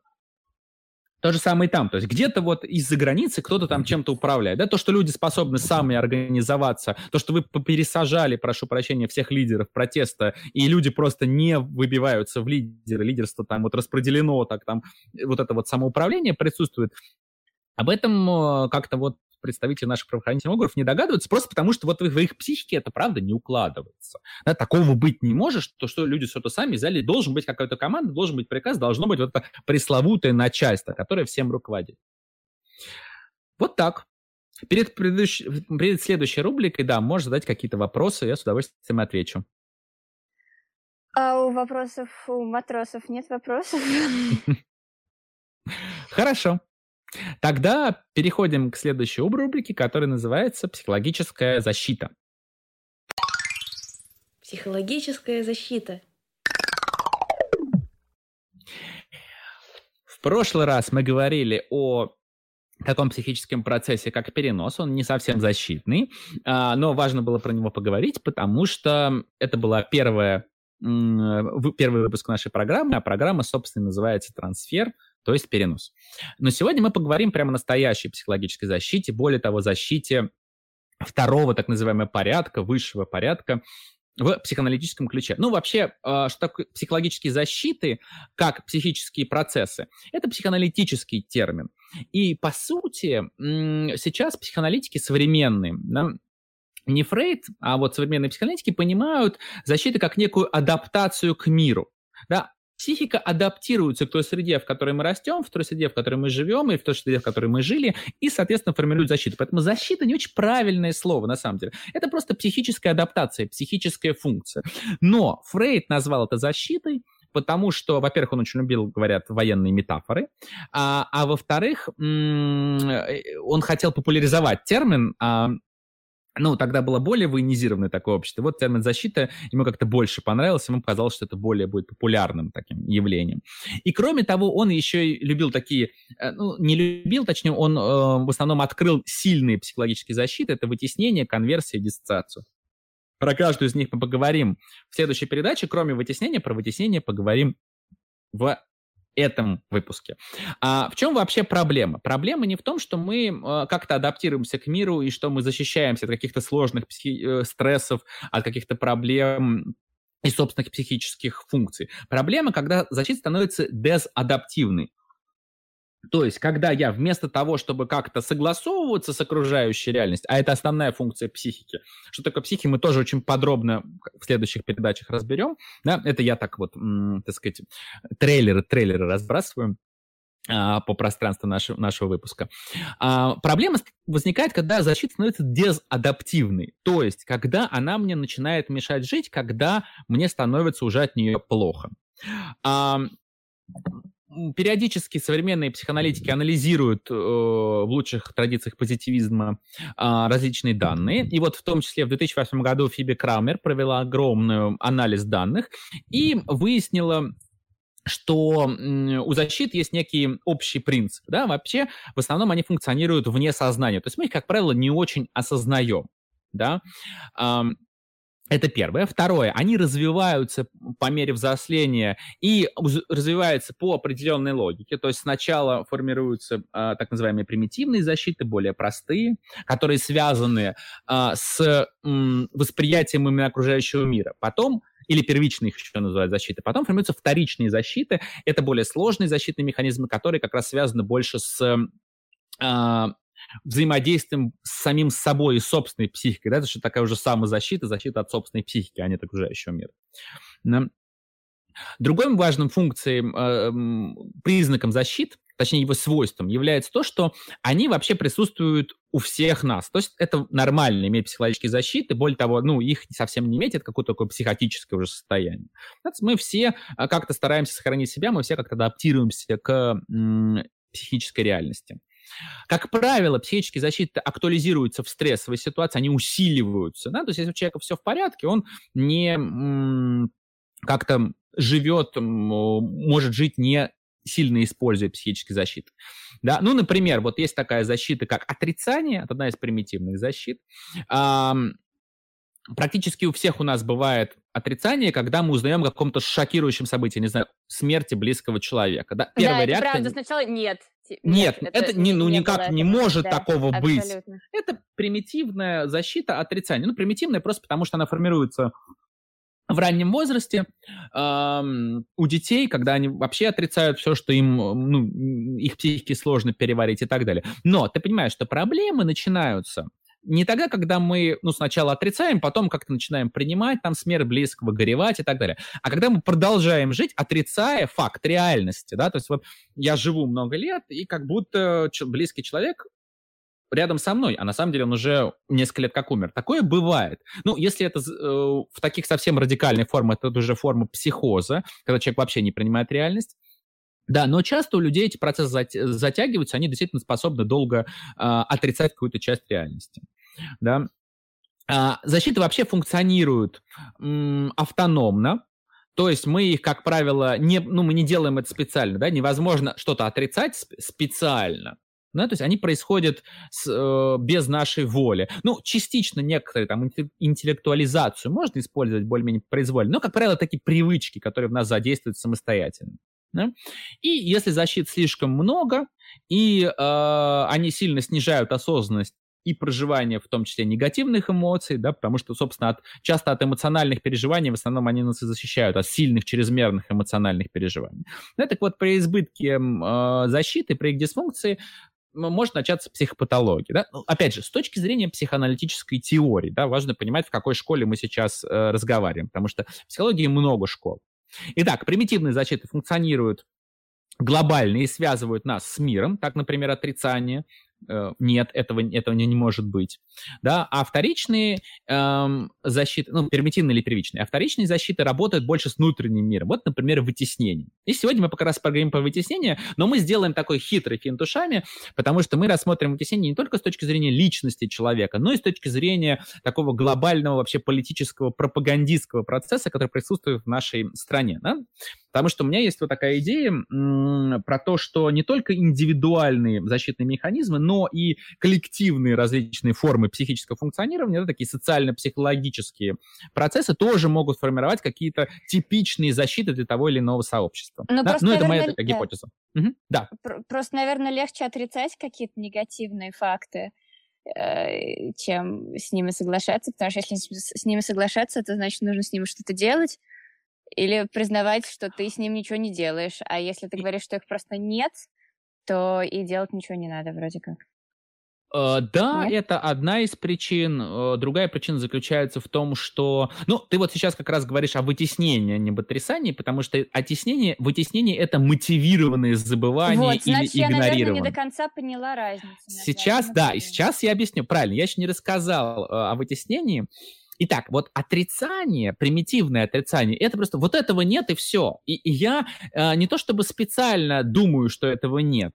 [SPEAKER 2] То же самое и там. То есть где-то вот из-за границы кто-то там чем-то управляет. Да? То, что люди способны сами организоваться, то, что вы пересажали, прошу прощения, всех лидеров протеста, и люди просто не выбиваются в лидеры, лидерство там вот распределено, так там вот это вот самоуправление присутствует. Об этом э, как-то вот представители наших правоохранительных органов не догадываются, просто потому что вот в их психике это правда не укладывается. Да, такого быть не может, то что люди что-то сами взяли, должен быть какая-то команда, должен быть приказ, должно быть вот это пресловутое начальство, которое всем руководит. Вот так. Перед, перед следующей рубрикой, да, можешь задать какие-то вопросы, я с удовольствием отвечу.
[SPEAKER 3] А у вопросов, у матросов нет вопросов?
[SPEAKER 2] Хорошо. Тогда переходим к следующей рубрике, которая называется «Психологическая защита».
[SPEAKER 3] Психологическая защита.
[SPEAKER 2] В прошлый раз мы говорили о таком психическом процессе, как перенос. Он не совсем защитный, а, но важно было про него поговорить, потому что это была первая первый выпуск нашей программы, а программа, собственно, называется «Трансфер», то есть перенос. Но сегодня мы поговорим прямо о настоящей психологической защите, более того, защите второго так называемого порядка, высшего порядка, в психоаналитическом ключе. Ну, вообще, а, что такое психологические защиты, как психические процессы, это психоаналитический термин. И, по сути, сейчас психоаналитики современные, да, не Фрейд, а вот современные психоаналитики понимают защиту как некую адаптацию к миру. Да, Психика адаптируется к той среде, в которой мы растем, в той среде, в которой мы живем, и в той среде, в которой мы жили, и, соответственно, формирует защиту. Поэтому защита не очень правильное слово, на самом деле. Это просто психическая адаптация, психическая функция. Но Фрейд назвал это защитой, потому что, во-первых, он очень любил, говорят, военные метафоры, а, а во-вторых, э, он хотел популяризовать термин а, ну, тогда было более военизированное такое общество. Вот термин защита ему как-то больше понравился, ему показалось, что это более будет популярным таким явлением. И кроме того, он еще и любил такие, э, ну, не любил, точнее, он э, в основном открыл сильные психологические защиты, это вытеснение, конверсия, диссоциацию. Про каждую из них мы поговорим в следующей передаче. Кроме вытеснения, про вытеснение поговорим в этом выпуске. А в чем вообще проблема? Проблема не в том, что мы э, как-то адаптируемся к миру и что мы защищаемся от каких-то сложных психи- э, стрессов, от каких-то проблем и собственных психических функций. Проблема, когда защита становится дезадаптивной. То есть, когда я вместо того, чтобы как-то согласовываться с окружающей реальностью, а это основная функция психики, что такое психика, мы тоже очень подробно в следующих передачах разберем, да, это я так вот, так сказать, трейлеры, трейлеры разбрасываю а, по пространству нашего, нашего выпуска. А, проблема возникает, когда защита становится дезадаптивной, то есть когда она мне начинает мешать жить, когда мне становится уже от нее плохо. А, периодически современные психоаналитики анализируют э, в лучших традициях позитивизма э, различные данные. И вот в том числе в 2008 году Фиби Крамер провела огромный анализ данных и выяснила, что у защит есть некий общий принцип. Да? Вообще, в основном они функционируют вне сознания. То есть мы их, как правило, не очень осознаем. Да? Это первое. Второе, они развиваются по мере взросления и развиваются по определенной логике. То есть сначала формируются а, так называемые примитивные защиты, более простые, которые связаны а, с м, восприятием именно окружающего мира. Потом или первичные их еще называют защиты. Потом формируются вторичные защиты. Это более сложные защитные механизмы, которые как раз связаны больше с а, взаимодействием с самим собой и собственной психикой. Да? Это что такая уже самозащита, защита от собственной психики, а не от окружающего мира. Да? Другой важным функцией, э, признаком защит, точнее его свойством, является то, что они вообще присутствуют у всех нас. То есть это нормально иметь психологические защиты, более того, ну, их совсем не иметь, это какое-то такое психотическое уже состояние. Мы все а, как-то стараемся сохранить себя, мы все как-то адаптируемся к психической реальности. Как правило, психические защиты актуализируются в стрессовой ситуации, они усиливаются. Да? То есть если у человека все в порядке, он не как-то живет, может жить не сильно используя психические защиты. Да? Ну, например, вот есть такая защита, как отрицание, это одна из примитивных защит. Практически у всех у нас бывает отрицание, когда мы узнаем о каком-то шокирующем событии, не знаю, смерти близкого человека. Да,
[SPEAKER 3] Первая да, реакция... правда, сначала нет.
[SPEAKER 2] Нет, нет это, не, ну, не никак этого. не может да, такого абсолютно. быть. Это примитивная защита отрицания. Ну, примитивная просто потому, что она формируется в раннем возрасте э, у детей, когда они вообще отрицают все, что им, ну, их психике сложно переварить и так далее. Но ты понимаешь, что проблемы начинаются не тогда, когда мы, ну, сначала отрицаем, потом как-то начинаем принимать там смерть близкого, горевать и так далее, а когда мы продолжаем жить, отрицая факт реальности, да, то есть вот я живу много лет, и как будто близкий человек рядом со мной, а на самом деле он уже несколько лет как умер. Такое бывает. Ну, если это э, в таких совсем радикальных формах, это уже форма психоза, когда человек вообще не принимает реальность. Да, но часто у людей эти процессы затягиваются, они действительно способны долго э, отрицать какую-то часть реальности. Да. А, защита вообще функционирует м, автономно, то есть мы их, как правило, не, ну, мы не делаем это специально, да, невозможно что-то отрицать специально. Да, то есть они происходят с, э, без нашей воли. Ну, частично некоторые там интеллектуализацию можно использовать более-менее произвольно, но, как правило, такие привычки, которые в нас задействуют самостоятельно. Да? И если защит слишком много, и э, они сильно снижают осознанность и проживание, в том числе негативных эмоций, да, потому что, собственно, от, часто от эмоциональных переживаний в основном они нас и защищают, от сильных чрезмерных эмоциональных переживаний. Ну, так вот, при избытке э, защиты, при их дисфункции может начаться психопатология. Да? Ну, опять же, с точки зрения психоаналитической теории, да, важно понимать, в какой школе мы сейчас э, разговариваем, потому что в психологии много школ. Итак, примитивные защиты функционируют глобально и связывают нас с миром, так, например, отрицание, нет, этого, этого не, может быть. Да? А вторичные эм, защиты, ну, примитивные или первичные, а вторичные защиты работают больше с внутренним миром. Вот, например, вытеснение. И сегодня мы как раз поговорим про вытеснение, но мы сделаем такой хитрый финт ушами, потому что мы рассмотрим вытеснение не только с точки зрения личности человека, но и с точки зрения такого глобального вообще политического пропагандистского процесса, который присутствует в нашей стране. Да? Потому что у меня есть вот такая идея про то, что не только индивидуальные защитные механизмы, но и коллективные различные формы психического функционирования, да, такие социально-психологические процессы тоже могут формировать какие-то типичные защиты для того или иного сообщества. Ну, да? просто, ну это наверное, моя гипотеза. Да. Угу. да.
[SPEAKER 3] Просто, наверное, легче отрицать какие-то негативные факты э, чем с ними соглашаться, потому что если с ними соглашаться, то значит нужно с ними что-то делать, или признавать, что ты с ним ничего не делаешь. А если ты говоришь, что их просто нет, то и делать ничего не надо вроде как.
[SPEAKER 2] Uh, да, Нет? это одна из причин. Uh, другая причина заключается в том, что... Ну, ты вот сейчас как раз говоришь о вытеснении, а не об отрицании, потому что оттеснение, вытеснение — это мотивированное забывание вот, или значит, игнорирование. я, наверное,
[SPEAKER 3] не до конца поняла разницу.
[SPEAKER 2] Сейчас, да, и сейчас я объясню. Правильно, я еще не рассказал uh, о вытеснении. Итак, вот отрицание, примитивное отрицание, это просто вот этого нет и все. И, и я э, не то чтобы специально думаю, что этого нет.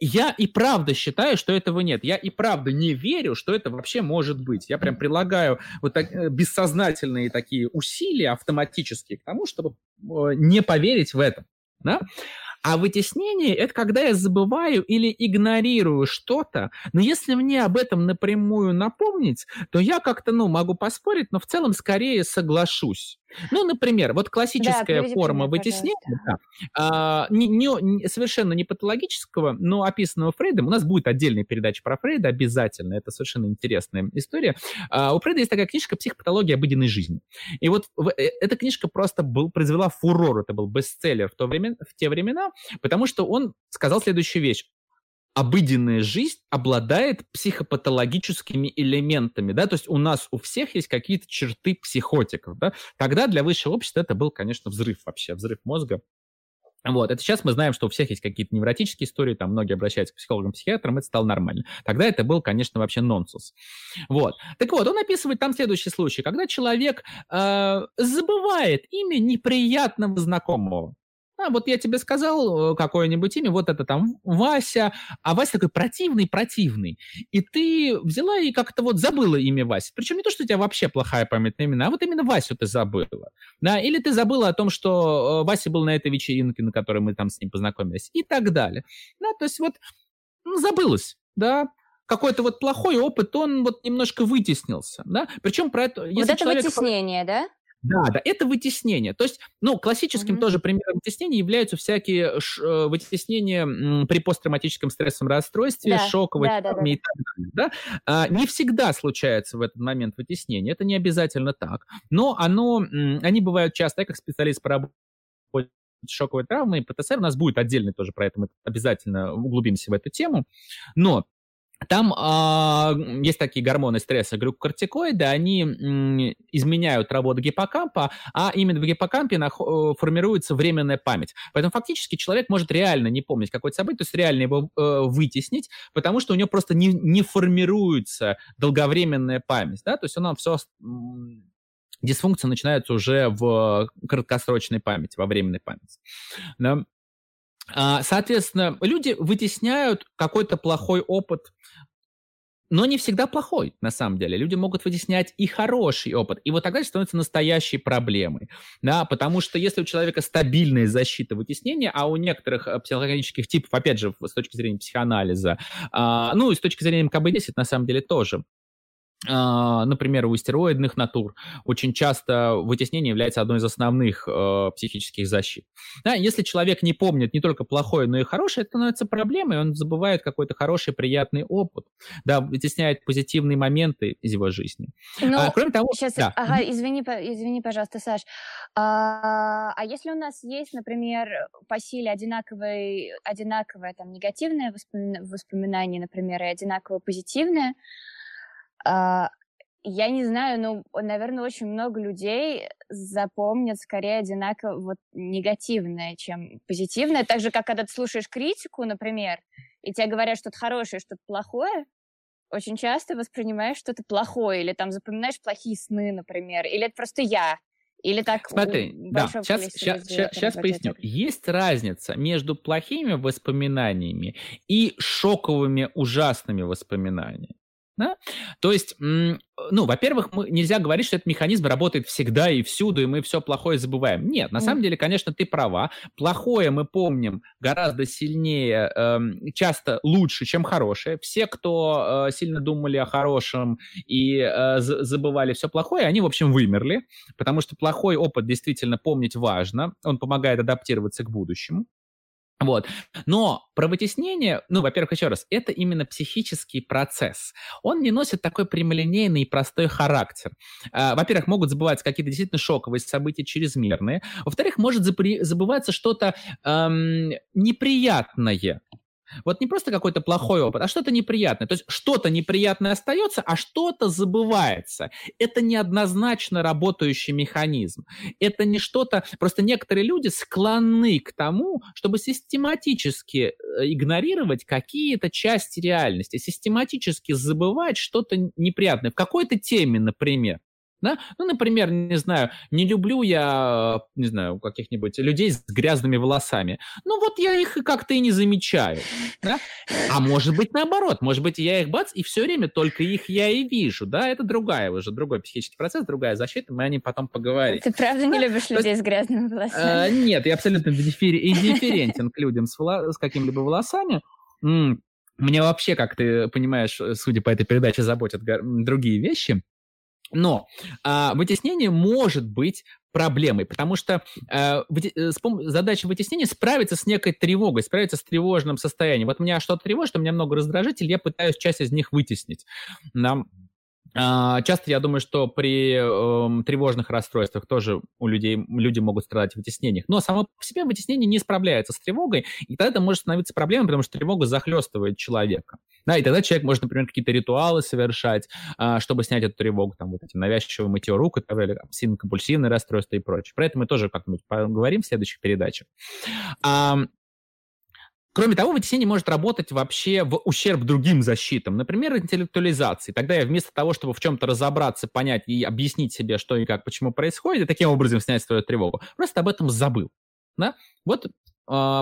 [SPEAKER 2] Я и правда считаю, что этого нет. Я и правда не верю, что это вообще может быть. Я прям прилагаю вот так, э, бессознательные такие усилия автоматические к тому, чтобы э, не поверить в это. Да? А вытеснение — это когда я забываю или игнорирую что-то, но если мне об этом напрямую напомнить, то я как-то, ну, могу поспорить, но в целом скорее соглашусь. Ну, например, вот классическая да, форма вытеснения, да, а, не, не, совершенно не патологического, но описанного Фрейдом. У нас будет отдельная передача про Фрейда обязательно, это совершенно интересная история. А, у Фрейда есть такая книжка «Психопатология обыденной жизни». И вот в, э, эта книжка просто был, произвела фурор, это был бестселлер в, то время, в те времена, потому что он сказал следующую вещь обыденная жизнь обладает психопатологическими элементами, да, то есть у нас у всех есть какие-то черты психотиков, да, тогда для высшего общества это был, конечно, взрыв вообще, взрыв мозга, вот, это сейчас мы знаем, что у всех есть какие-то невротические истории, там многие обращаются к психологам, психиатрам, это стало нормально. Тогда это был, конечно, вообще нонсенс. Вот. Так вот, он описывает там следующий случай, когда человек э, забывает имя неприятного знакомого. А, вот я тебе сказал э, какое-нибудь имя, вот это там Вася, а Вася такой противный-противный. И ты взяла и как-то вот забыла имя Вася. Причем не то, что у тебя вообще плохая память на имена, а вот именно Васю ты забыла. Да? Или ты забыла о том, что э, Вася был на этой вечеринке, на которой мы там с ним познакомились, и так далее. Да, то есть вот ну, забылось, да, какой-то вот плохой опыт, он вот немножко вытеснился, да, причем про это...
[SPEAKER 3] Вот это человек... вытеснение, да?
[SPEAKER 2] Да, да, это вытеснение. То есть, ну, классическим mm-hmm. тоже примером вытеснения являются всякие ш, э, вытеснения при посттравматическом стрессовом расстройстве, да. шоковой да, травме да, да. и так далее. Да? А, не всегда случается в этот момент вытеснение, это не обязательно так, но оно, они бывают часто, я как специалист по работе шоковой травмы, ПТСР, у нас будет отдельный тоже про это, мы обязательно углубимся в эту тему, но там э, есть такие гормоны стресса, глюкокортикоиды, они м, изменяют работу гиппокампа, а именно в гиппокампе нах- формируется временная память. Поэтому фактически человек может реально не помнить какое-то событие, то есть реально его э, вытеснить, потому что у него просто не, не формируется долговременная память. Да? То есть она все... Дисфункция начинается уже в краткосрочной памяти, во временной памяти. Да? А, соответственно, люди вытесняют какой-то плохой опыт, но не всегда плохой, на самом деле. Люди могут вытеснять и хороший опыт. И вот тогда это становится настоящей проблемой. Да, потому что если у человека стабильная защита вытеснения, а у некоторых э, психологических типов, опять же, с точки зрения психоанализа, а, ну и с точки зрения МКБ-10, на самом деле тоже, например, у стероидных натур очень часто вытеснение является одной из основных э, психических защит. Да, если человек не помнит не только плохое, но и хорошее, это становится проблемой, он забывает какой-то хороший, приятный опыт, да, вытесняет позитивные моменты из его жизни.
[SPEAKER 3] Ну, а, кроме того... Сейчас, да. ага, извини, извини, пожалуйста, Саш. А, а если у нас есть, например, по силе одинаковое, одинаковое там, негативное воспоминание, например, и одинаково позитивное, а, я не знаю, ну, наверное, очень много людей запомнят скорее одинаково вот негативное, чем позитивное. Так же, как когда ты слушаешь критику, например, и тебе говорят что-то хорошее, что-то плохое, очень часто воспринимаешь что-то плохое, или там запоминаешь плохие сны, например, или это просто я, или так
[SPEAKER 2] Смотри, да, сейчас, сейчас, сейчас, сейчас поясню. Есть разница между плохими воспоминаниями и шоковыми ужасными воспоминаниями. Да? То есть, ну, во-первых, нельзя говорить, что этот механизм работает всегда и всюду, и мы все плохое забываем. Нет, на mm. самом деле, конечно, ты права. Плохое мы помним гораздо сильнее, э, часто лучше, чем хорошее. Все, кто э, сильно думали о хорошем и э, забывали все плохое, они, в общем, вымерли, потому что плохой опыт действительно помнить важно. Он помогает адаптироваться к будущему. Вот. Но про вытеснение, ну, во-первых, еще раз, это именно психический процесс. Он не носит такой прямолинейный и простой характер. А, во-первых, могут забываться какие-то действительно шоковые события, чрезмерные. Во-вторых, может забываться что-то эм, неприятное. Вот не просто какой-то плохой опыт, а что-то неприятное. То есть что-то неприятное остается, а что-то забывается. Это неоднозначно работающий механизм. Это не что-то... Просто некоторые люди склонны к тому, чтобы систематически э, игнорировать какие-то части реальности, систематически забывать что-то неприятное. В какой-то теме, например. Да? Ну, например, не знаю, не люблю я, не знаю, каких-нибудь людей с грязными волосами. Ну, вот я их как-то и не замечаю. Да? А может быть, наоборот. Может быть, я их бац, и все время только их я и вижу. Да, это другая уже, другой психический процесс, другая защита. Мы о ней потом поговорим.
[SPEAKER 3] Ты правда не любишь людей с грязными волосами?
[SPEAKER 2] Э, нет, я абсолютно индифферентен к людям с, с какими-либо волосами. Мне вообще, как ты понимаешь, судя по этой передаче, заботят другие вещи. Но а, вытеснение может быть проблемой, потому что э, э задача вытеснения справиться с некой тревогой, справиться с тревожным состоянием. Вот меня что-то тревожит, у меня много раздражителей, я пытаюсь часть из них вытеснить. Нам часто я думаю, что при э, тревожных расстройствах тоже у людей люди могут страдать в вытеснениях. Но само по себе вытеснение не справляется с тревогой, и тогда это может становиться проблемой, потому что тревога захлестывает человека. Да, и тогда человек может, например, какие-то ритуалы совершать, э, чтобы снять эту тревогу, там вот эти навязчивые мытье рук, или компульсивное расстройство и прочее. Про это мы тоже как-нибудь поговорим в следующих передачах. А, Кроме того, вытеснение может работать вообще в ущерб другим защитам, например, интеллектуализации. Тогда я вместо того, чтобы в чем-то разобраться, понять и объяснить себе, что и как, почему происходит, и таким образом снять свою тревогу, просто об этом забыл. Да? Вот э,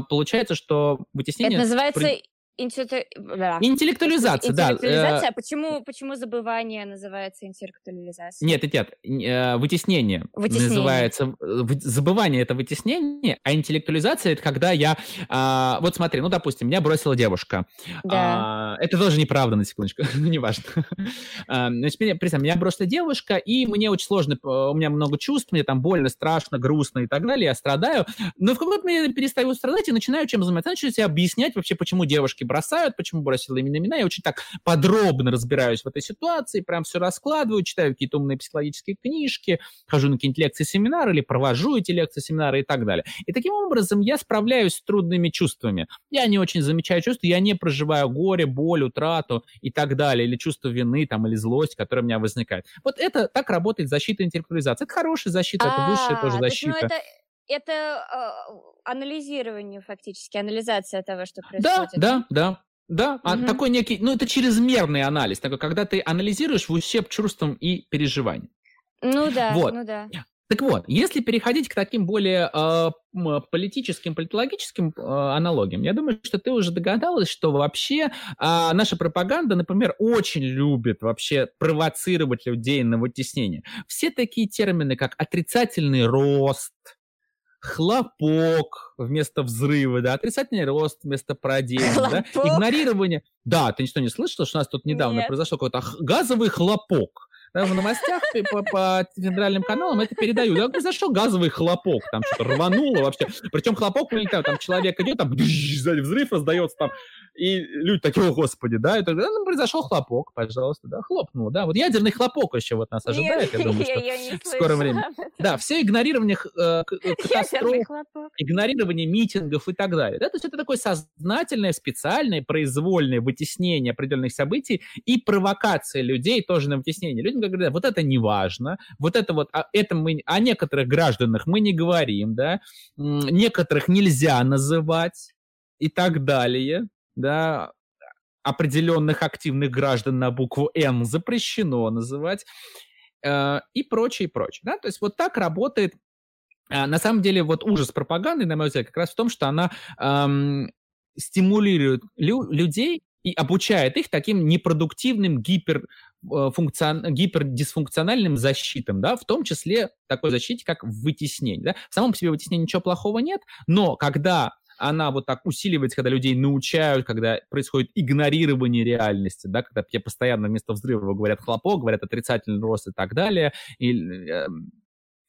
[SPEAKER 2] получается, что вытеснение...
[SPEAKER 3] Это называется
[SPEAKER 2] Интеллектуализация, да.
[SPEAKER 3] Интеллектуализация, а почему, почему забывание называется интеллектуализацией?
[SPEAKER 2] Нет, нет, нет, э, вытеснение, вытеснение. называется. Забывание — это вытеснение, а интеллектуализация — это когда я... А, вот смотри, ну, допустим, меня бросила девушка. Да. А, это тоже неправда, на секундочку, ну, неважно. А, значит, меня, представь, меня бросила девушка, и мне очень сложно, у меня много чувств, мне там больно, страшно, грустно и так далее, я страдаю, но в какой-то момент я перестаю страдать и начинаю чем заниматься, начинаю себе объяснять вообще, почему девушки девушки бросают, почему бросила именно меня. Я очень так подробно разбираюсь в этой ситуации, прям все раскладываю, читаю какие-то умные психологические книжки, хожу на какие-нибудь лекции, семинары или провожу эти лекции, семинары и так далее. И таким образом я справляюсь с трудными чувствами. Я не очень замечаю чувства, я не проживаю горе, боль, утрату и так далее, или чувство вины там, или злость, которая у меня возникает. Вот это так работает защита интеллектуализации. Это хорошая защита, это высшая тоже защита.
[SPEAKER 3] Это это э, анализирование фактически, анализация того, что происходит.
[SPEAKER 2] Да, да, да. Да, угу. а такой некий, ну это чрезмерный анализ, такой, когда ты анализируешь в ущерб чувствам и переживаниям.
[SPEAKER 3] Ну да, вот. ну да.
[SPEAKER 2] Так вот, если переходить к таким более э, политическим, политологическим э, аналогиям, я думаю, что ты уже догадалась, что вообще э, наша пропаганда, например, очень любит вообще провоцировать людей на вытеснение. Все такие термины, как отрицательный рост, хлопок вместо взрыва, да, отрицательный рост вместо падения, да, игнорирование. Да, ты что, не слышала, что у нас тут недавно Нет. произошел какой-то газовый хлопок? Да, в новостях по, по федеральным каналам это передают. Да, произошел газовый хлопок, там что-то рвануло вообще. Причем хлопок вылетает, там человек идет, там сзади взрыв раздается, там и люди такие, о, господи, да, и тогда ну, произошел хлопок, пожалуйста, да, хлопнул, да, вот ядерный хлопок еще вот нас ожидает, я, я думаю, что я в скором времени. Да, все игнорирование э, катастроф, игнорирование митингов и так далее, да, то есть это такое сознательное, специальное, произвольное вытеснение определенных событий и провокация людей тоже на вытеснение. Людям говорят, вот это не важно, вот это вот, а, это мы, о некоторых гражданах мы не говорим, да, некоторых нельзя называть и так далее да, определенных активных граждан на букву Н запрещено называть э, и прочее, и прочее. Да? То есть вот так работает э, на самом деле, вот ужас пропаганды, на мой взгляд, как раз в том, что она эм, стимулирует лю- людей и обучает их таким непродуктивным гипер, функцион... гипердисфункциональным защитам, да, в том числе такой защите, как вытеснение. Да. В самом себе вытеснения ничего плохого нет, но когда она вот так усиливается, когда людей научают, когда происходит игнорирование реальности, да, когда тебе постоянно вместо взрыва говорят хлопок, говорят отрицательный рост и так далее, и, э,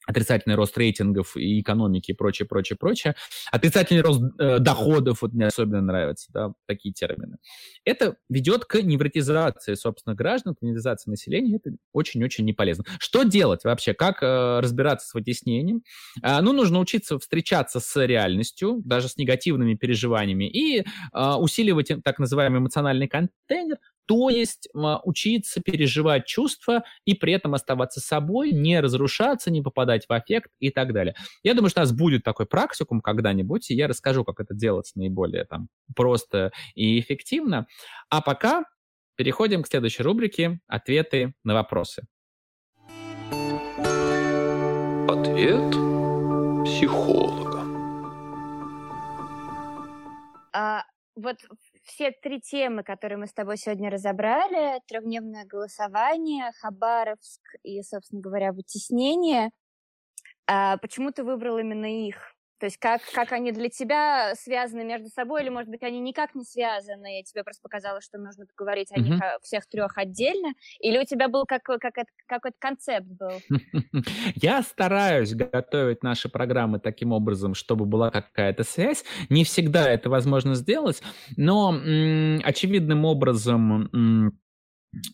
[SPEAKER 2] отрицательный рост рейтингов и экономики и прочее, прочее, прочее. Отрицательный рост э, доходов, вот мне особенно нравятся, да, такие термины. Это ведет к невротизации, собственно, граждан, к невротизации населения. Это очень-очень неполезно. Что делать вообще? Как э, разбираться с вытеснением? Э, ну, нужно учиться встречаться с реальностью, даже с негативными переживаниями, и э, усиливать так называемый эмоциональный контейнер, то есть учиться переживать чувства и при этом оставаться собой, не разрушаться, не попадать в аффект и так далее. Я думаю, что у нас будет такой практикум когда-нибудь, и я расскажу, как это делать наиболее там просто и эффективно. А пока переходим к следующей рубрике «Ответы на вопросы».
[SPEAKER 4] Ответ психолога.
[SPEAKER 3] А, вот все три темы, которые мы с тобой сегодня разобрали, трехдневное голосование, Хабаровск и, собственно говоря, вытеснение, а почему ты выбрал именно их? То есть как, как они для тебя связаны между собой, или, может быть, они никак не связаны, и тебе просто показалось, что нужно поговорить о них о всех трех отдельно, или у тебя был как, как, какой-то концепт был?
[SPEAKER 2] Я стараюсь готовить наши программы таким образом, чтобы была какая-то связь. Не всегда это возможно сделать, но очевидным образом...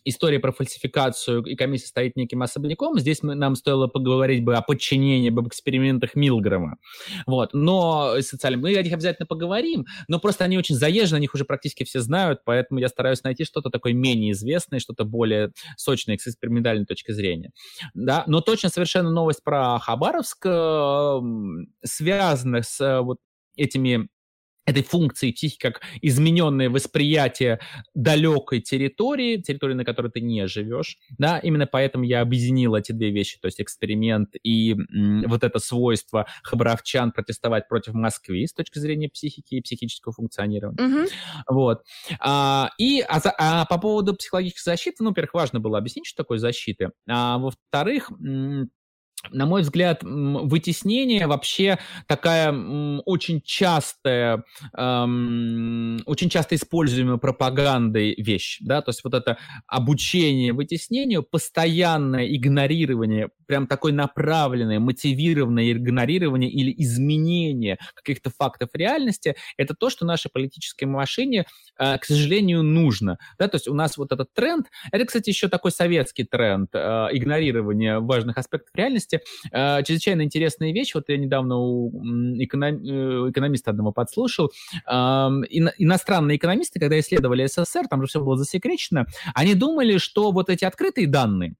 [SPEAKER 2] История про фальсификацию и комиссия стоит неким особняком. Здесь мы, нам стоило поговорить бы о подчинении, об экспериментах Милгрома. Вот. Но социально мы о них обязательно поговорим, но просто они очень заезжены, о них уже практически все знают, поэтому я стараюсь найти что-то такое менее известное, что-то более сочное с экспериментальной точки зрения. Да? Но точно совершенно новость про Хабаровск, связанная с вот этими этой функции психики как измененное восприятие далекой территории, территории, на которой ты не живешь. Да, именно поэтому я объединил эти две вещи, то есть эксперимент и м, вот это свойство хабаровчан протестовать против Москвы с точки зрения психики и психического функционирования. Mm-hmm. Вот. А, и а, а по поводу психологической защиты, ну, во-первых, важно было объяснить, что такое защита, а во-вторых, на мой взгляд, вытеснение вообще такая очень частая, эм, очень часто используемая пропагандой вещь, да, то есть вот это обучение вытеснению, постоянное игнорирование, прям такое направленное, мотивированное игнорирование или изменение каких-то фактов реальности, это то, что нашей политической машине, э, к сожалению, нужно, да, то есть у нас вот этот тренд, это, кстати, еще такой советский тренд э, игнорирования важных аспектов реальности, части. Э, чрезвычайно интересная вещь. Вот я недавно у эконом... Э, экономиста одного подслушал. Иностранные экономисты, когда исследовали СССР, там же все было засекречено, они думали, что вот эти открытые данные,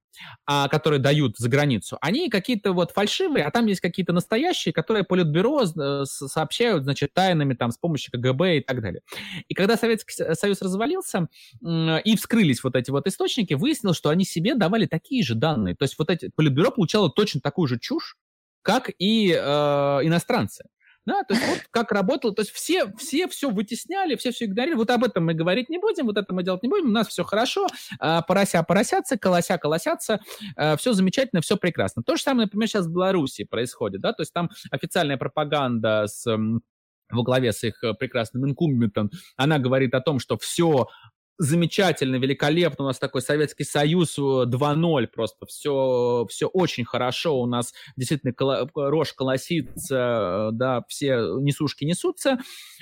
[SPEAKER 2] а, которые дают за границу, они какие-то вот фальшивые, а там есть какие-то настоящие, которые Политбюро э, сообщают, значит, тайнами там с помощью КГБ и так далее. И когда Советский Союз развалился и вскрылись вот эти вот источники, выяснилось, что они себе давали такие же данные. То есть вот эти Политбюро получало точно такую же чушь, как и э, иностранцы. Да, то есть вот как работало, то есть все, все все вытесняли, все все игнорировали. Вот об этом мы говорить не будем, вот это мы делать не будем, у нас все хорошо, а, порося поросятся, колося колосятся, а, все замечательно, все прекрасно. То же самое, например, сейчас в Беларуси происходит, да, то есть там официальная пропаганда с во главе с их прекрасным инкумбентом, она говорит о том, что все замечательно, великолепно. У нас такой Советский Союз 2.0 просто. Все, все очень хорошо. У нас действительно коло, рожь колосится, да, все несушки несутся.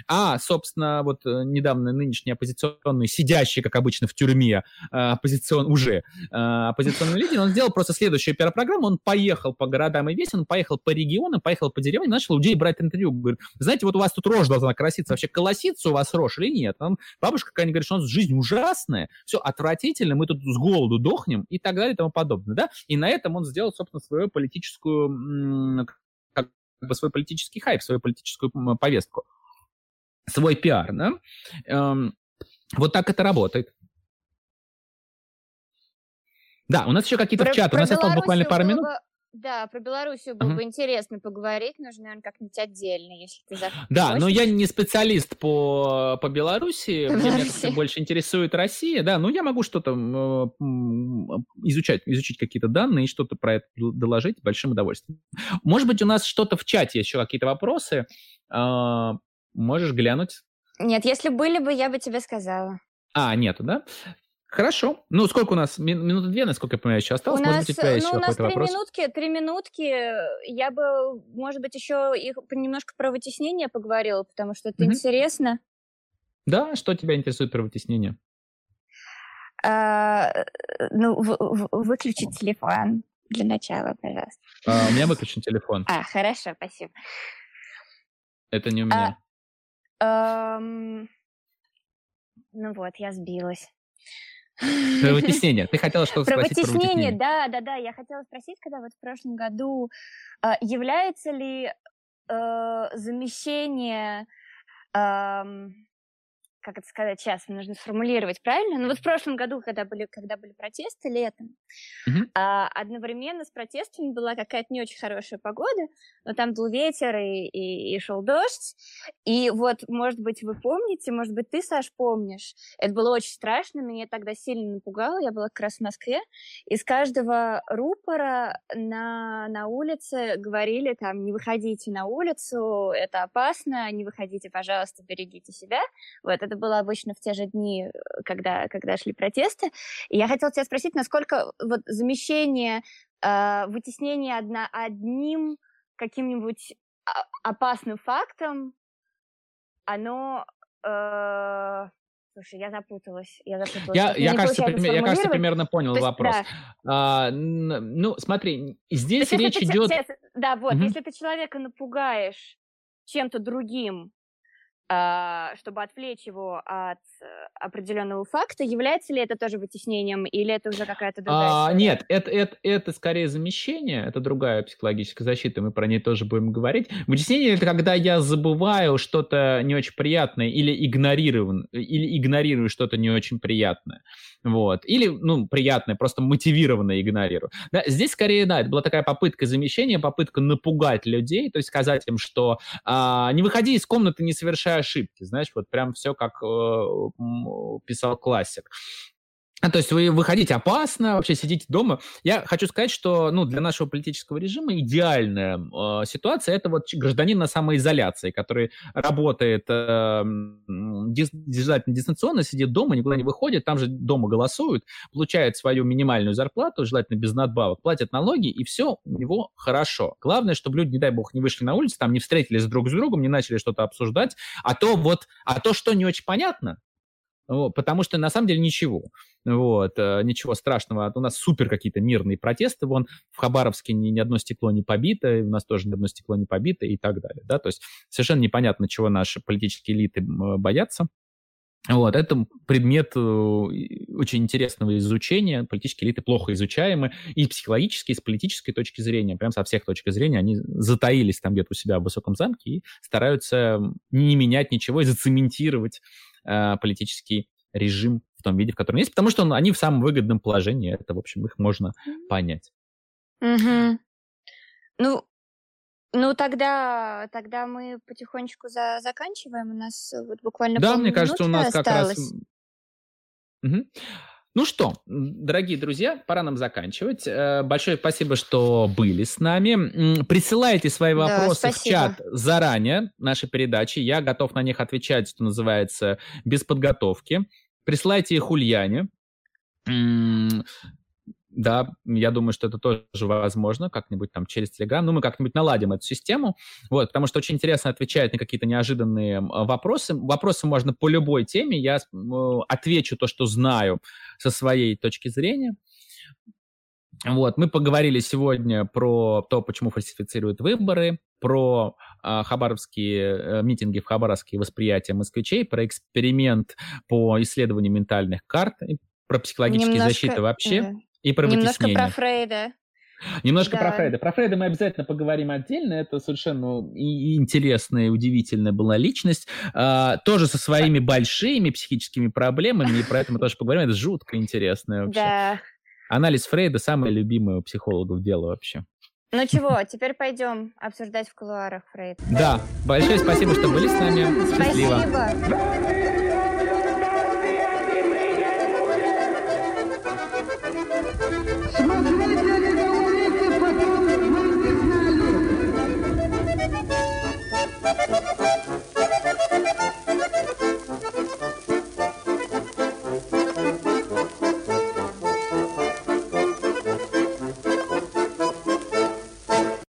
[SPEAKER 2] А, собственно, вот э, недавно нынешний оппозиционный, сидящий, как обычно, в тюрьме, э, оппозицион, уже э, оппозиционный лидер, он сделал просто следующую пиар-программу. Он поехал по городам и весь, он поехал по регионам, поехал по деревням, начал людей брать интервью. Говорит, знаете, вот у вас тут рожь должна краситься. Вообще колосится у вас рожь или нет? Он, бабушка какая-нибудь говорит, что у нас жизнь ужасное, все отвратительно, мы тут с голоду дохнем и так далее и тому подобное, да, и на этом он сделал, собственно, свою политическую, как бы свой политический хайп, свою политическую повестку, свой пиар, да, эм, вот так это работает. Да, у нас еще какие-то в чаты, у нас осталось буквально пару минут.
[SPEAKER 3] Да, про Белоруссию было uh-huh. бы интересно поговорить, нужно, наверное, как-нибудь отдельно, если ты захочешь.
[SPEAKER 2] Да, но я не специалист по, по Белоруссии, меня больше интересует Россия, да, ну я могу что-то изучать, изучить какие-то данные и что-то про это доложить с большим удовольствием. Может быть, у нас что-то в чате, еще какие-то вопросы, а, можешь глянуть?
[SPEAKER 3] Нет, если были бы, я бы тебе сказала.
[SPEAKER 2] А, нету, да? Хорошо. Ну, сколько у нас? Минуты две, насколько я понимаю, еще осталось?
[SPEAKER 3] У может нас, быть, у тебя еще ну, у нас три вопрос? минутки, три минутки. Я бы, может быть, еще их немножко про вытеснение поговорила, потому что это mm интересно.
[SPEAKER 2] Да, что тебя интересует про вытеснение?
[SPEAKER 3] А, ну, в, в, выключи телефон для начала, пожалуйста.
[SPEAKER 2] А, у меня выключен телефон.
[SPEAKER 3] А, хорошо, спасибо.
[SPEAKER 2] Это не у меня.
[SPEAKER 3] А, эм, ну вот, я сбилась.
[SPEAKER 2] Про вытеснение. Ты хотела что-то
[SPEAKER 3] про спросить вытеснение, про вытеснение? Да, да, да. Я хотела спросить, когда вот в прошлом году а, является ли э, замещение как это сказать сейчас, нужно сформулировать правильно. Но ну, вот в прошлом году, когда были, когда были протесты летом, mm-hmm. а, одновременно с протестами была какая-то не очень хорошая погода, но там был ветер и, и, и шел дождь. И вот, может быть, вы помните, может быть, ты, Саш, помнишь, это было очень страшно, меня тогда сильно напугало, я была как раз в Москве, из каждого рупора на, на улице говорили там, не выходите на улицу, это опасно, не выходите, пожалуйста, берегите себя. Вот, это было обычно в те же дни, э, когда, когда шли протесты. И я хотела тебя спросить, насколько вот замещение, э, вытеснение одна, одним каким-нибудь опасным фактом, оно э, Слушай, я запуталась. Я, запуталась.
[SPEAKER 2] я, я, кажется, пример, я кажется, примерно понял есть, вопрос. Да. А, ну, смотри, здесь есть, речь идет... Ты,
[SPEAKER 3] да, вот, угу. если ты человека напугаешь чем-то другим, а, чтобы отвлечь его от определенного факта. Является ли это тоже вытеснением, или это уже какая-то другая
[SPEAKER 2] а, Нет, это, это, это скорее замещение, это другая психологическая защита, мы про нее тоже будем говорить. Вытеснение — это когда я забываю что-то не очень приятное или игнорирую, или игнорирую что-то не очень приятное. Вот. Или, ну, приятное, просто мотивированно игнорирую. Да, здесь скорее, да, это была такая попытка замещения, попытка напугать людей, то есть сказать им, что а, не выходи из комнаты, не совершая ошибки, знаешь, вот прям все как э, писал классик. А, то есть вы выходите опасно, вообще сидите дома. Я хочу сказать, что ну, для нашего политического режима идеальная э, ситуация – это вот гражданин на самоизоляции, который работает э, желательно дистанционно, сидит дома, никуда не выходит, там же дома голосуют, получает свою минимальную зарплату, желательно без надбавок, платит налоги, и все у него хорошо. Главное, чтобы люди, не дай бог, не вышли на улицу, там не встретились друг с другом, не начали что-то обсуждать, а то вот, а то, что не очень понятно, потому что на самом деле ничего. Вот, э, ничего страшного. У нас супер какие-то мирные протесты. Вон в Хабаровске ни, ни одно стекло не побито, у нас тоже ни одно стекло не побито и так далее. Да? То есть совершенно непонятно, чего наши политические элиты боятся. Вот, это предмет э, очень интересного изучения. Политические элиты плохо изучаемы и психологически, и с политической точки зрения, прям со всех точек зрения, они затаились там где-то у себя в высоком замке и стараются не менять ничего и зацементировать э, политический режим в том виде, в котором есть, потому что он, они в самом выгодном положении. Это, в общем, их можно понять.
[SPEAKER 3] Угу. Ну, ну тогда, тогда мы потихонечку за, заканчиваем. У нас вот буквально
[SPEAKER 2] Да, мне кажется, у нас осталось. как раз... Угу. Ну что, дорогие друзья, пора нам заканчивать. Э, большое спасибо, что были с нами. Присылайте свои вопросы да, в чат заранее нашей передачи. Я готов на них отвечать, что называется, без подготовки. Присылайте их Ульяне. Да, я думаю, что это тоже возможно, как-нибудь там через Telegram. Ну, мы как-нибудь наладим эту систему, вот, потому что очень интересно отвечать на какие-то неожиданные вопросы. Вопросы можно по любой теме, я отвечу то, что знаю со своей точки зрения. Вот, мы поговорили сегодня про то, почему фальсифицируют выборы, про э, хабаровские э, митинги в Хабаровске, восприятия москвичей, про эксперимент по исследованию ментальных карт, про психологические Немножко... защиты вообще. Да. И про
[SPEAKER 3] Немножко вытеснение. про Фрейда.
[SPEAKER 2] Немножко да. про Фрейда. Про Фрейда мы обязательно поговорим отдельно. Это совершенно интересная и удивительная была личность. А, тоже со своими большими психическими проблемами. И про это мы тоже поговорим. Это жутко интересно вообще. Да. Анализ Фрейда самое любимое у психологов дело вообще.
[SPEAKER 3] Ну чего, теперь пойдем обсуждать в кулуарах Фрейд.
[SPEAKER 2] Да, большое спасибо, что были с нами. Счастливо.
[SPEAKER 3] Спасибо.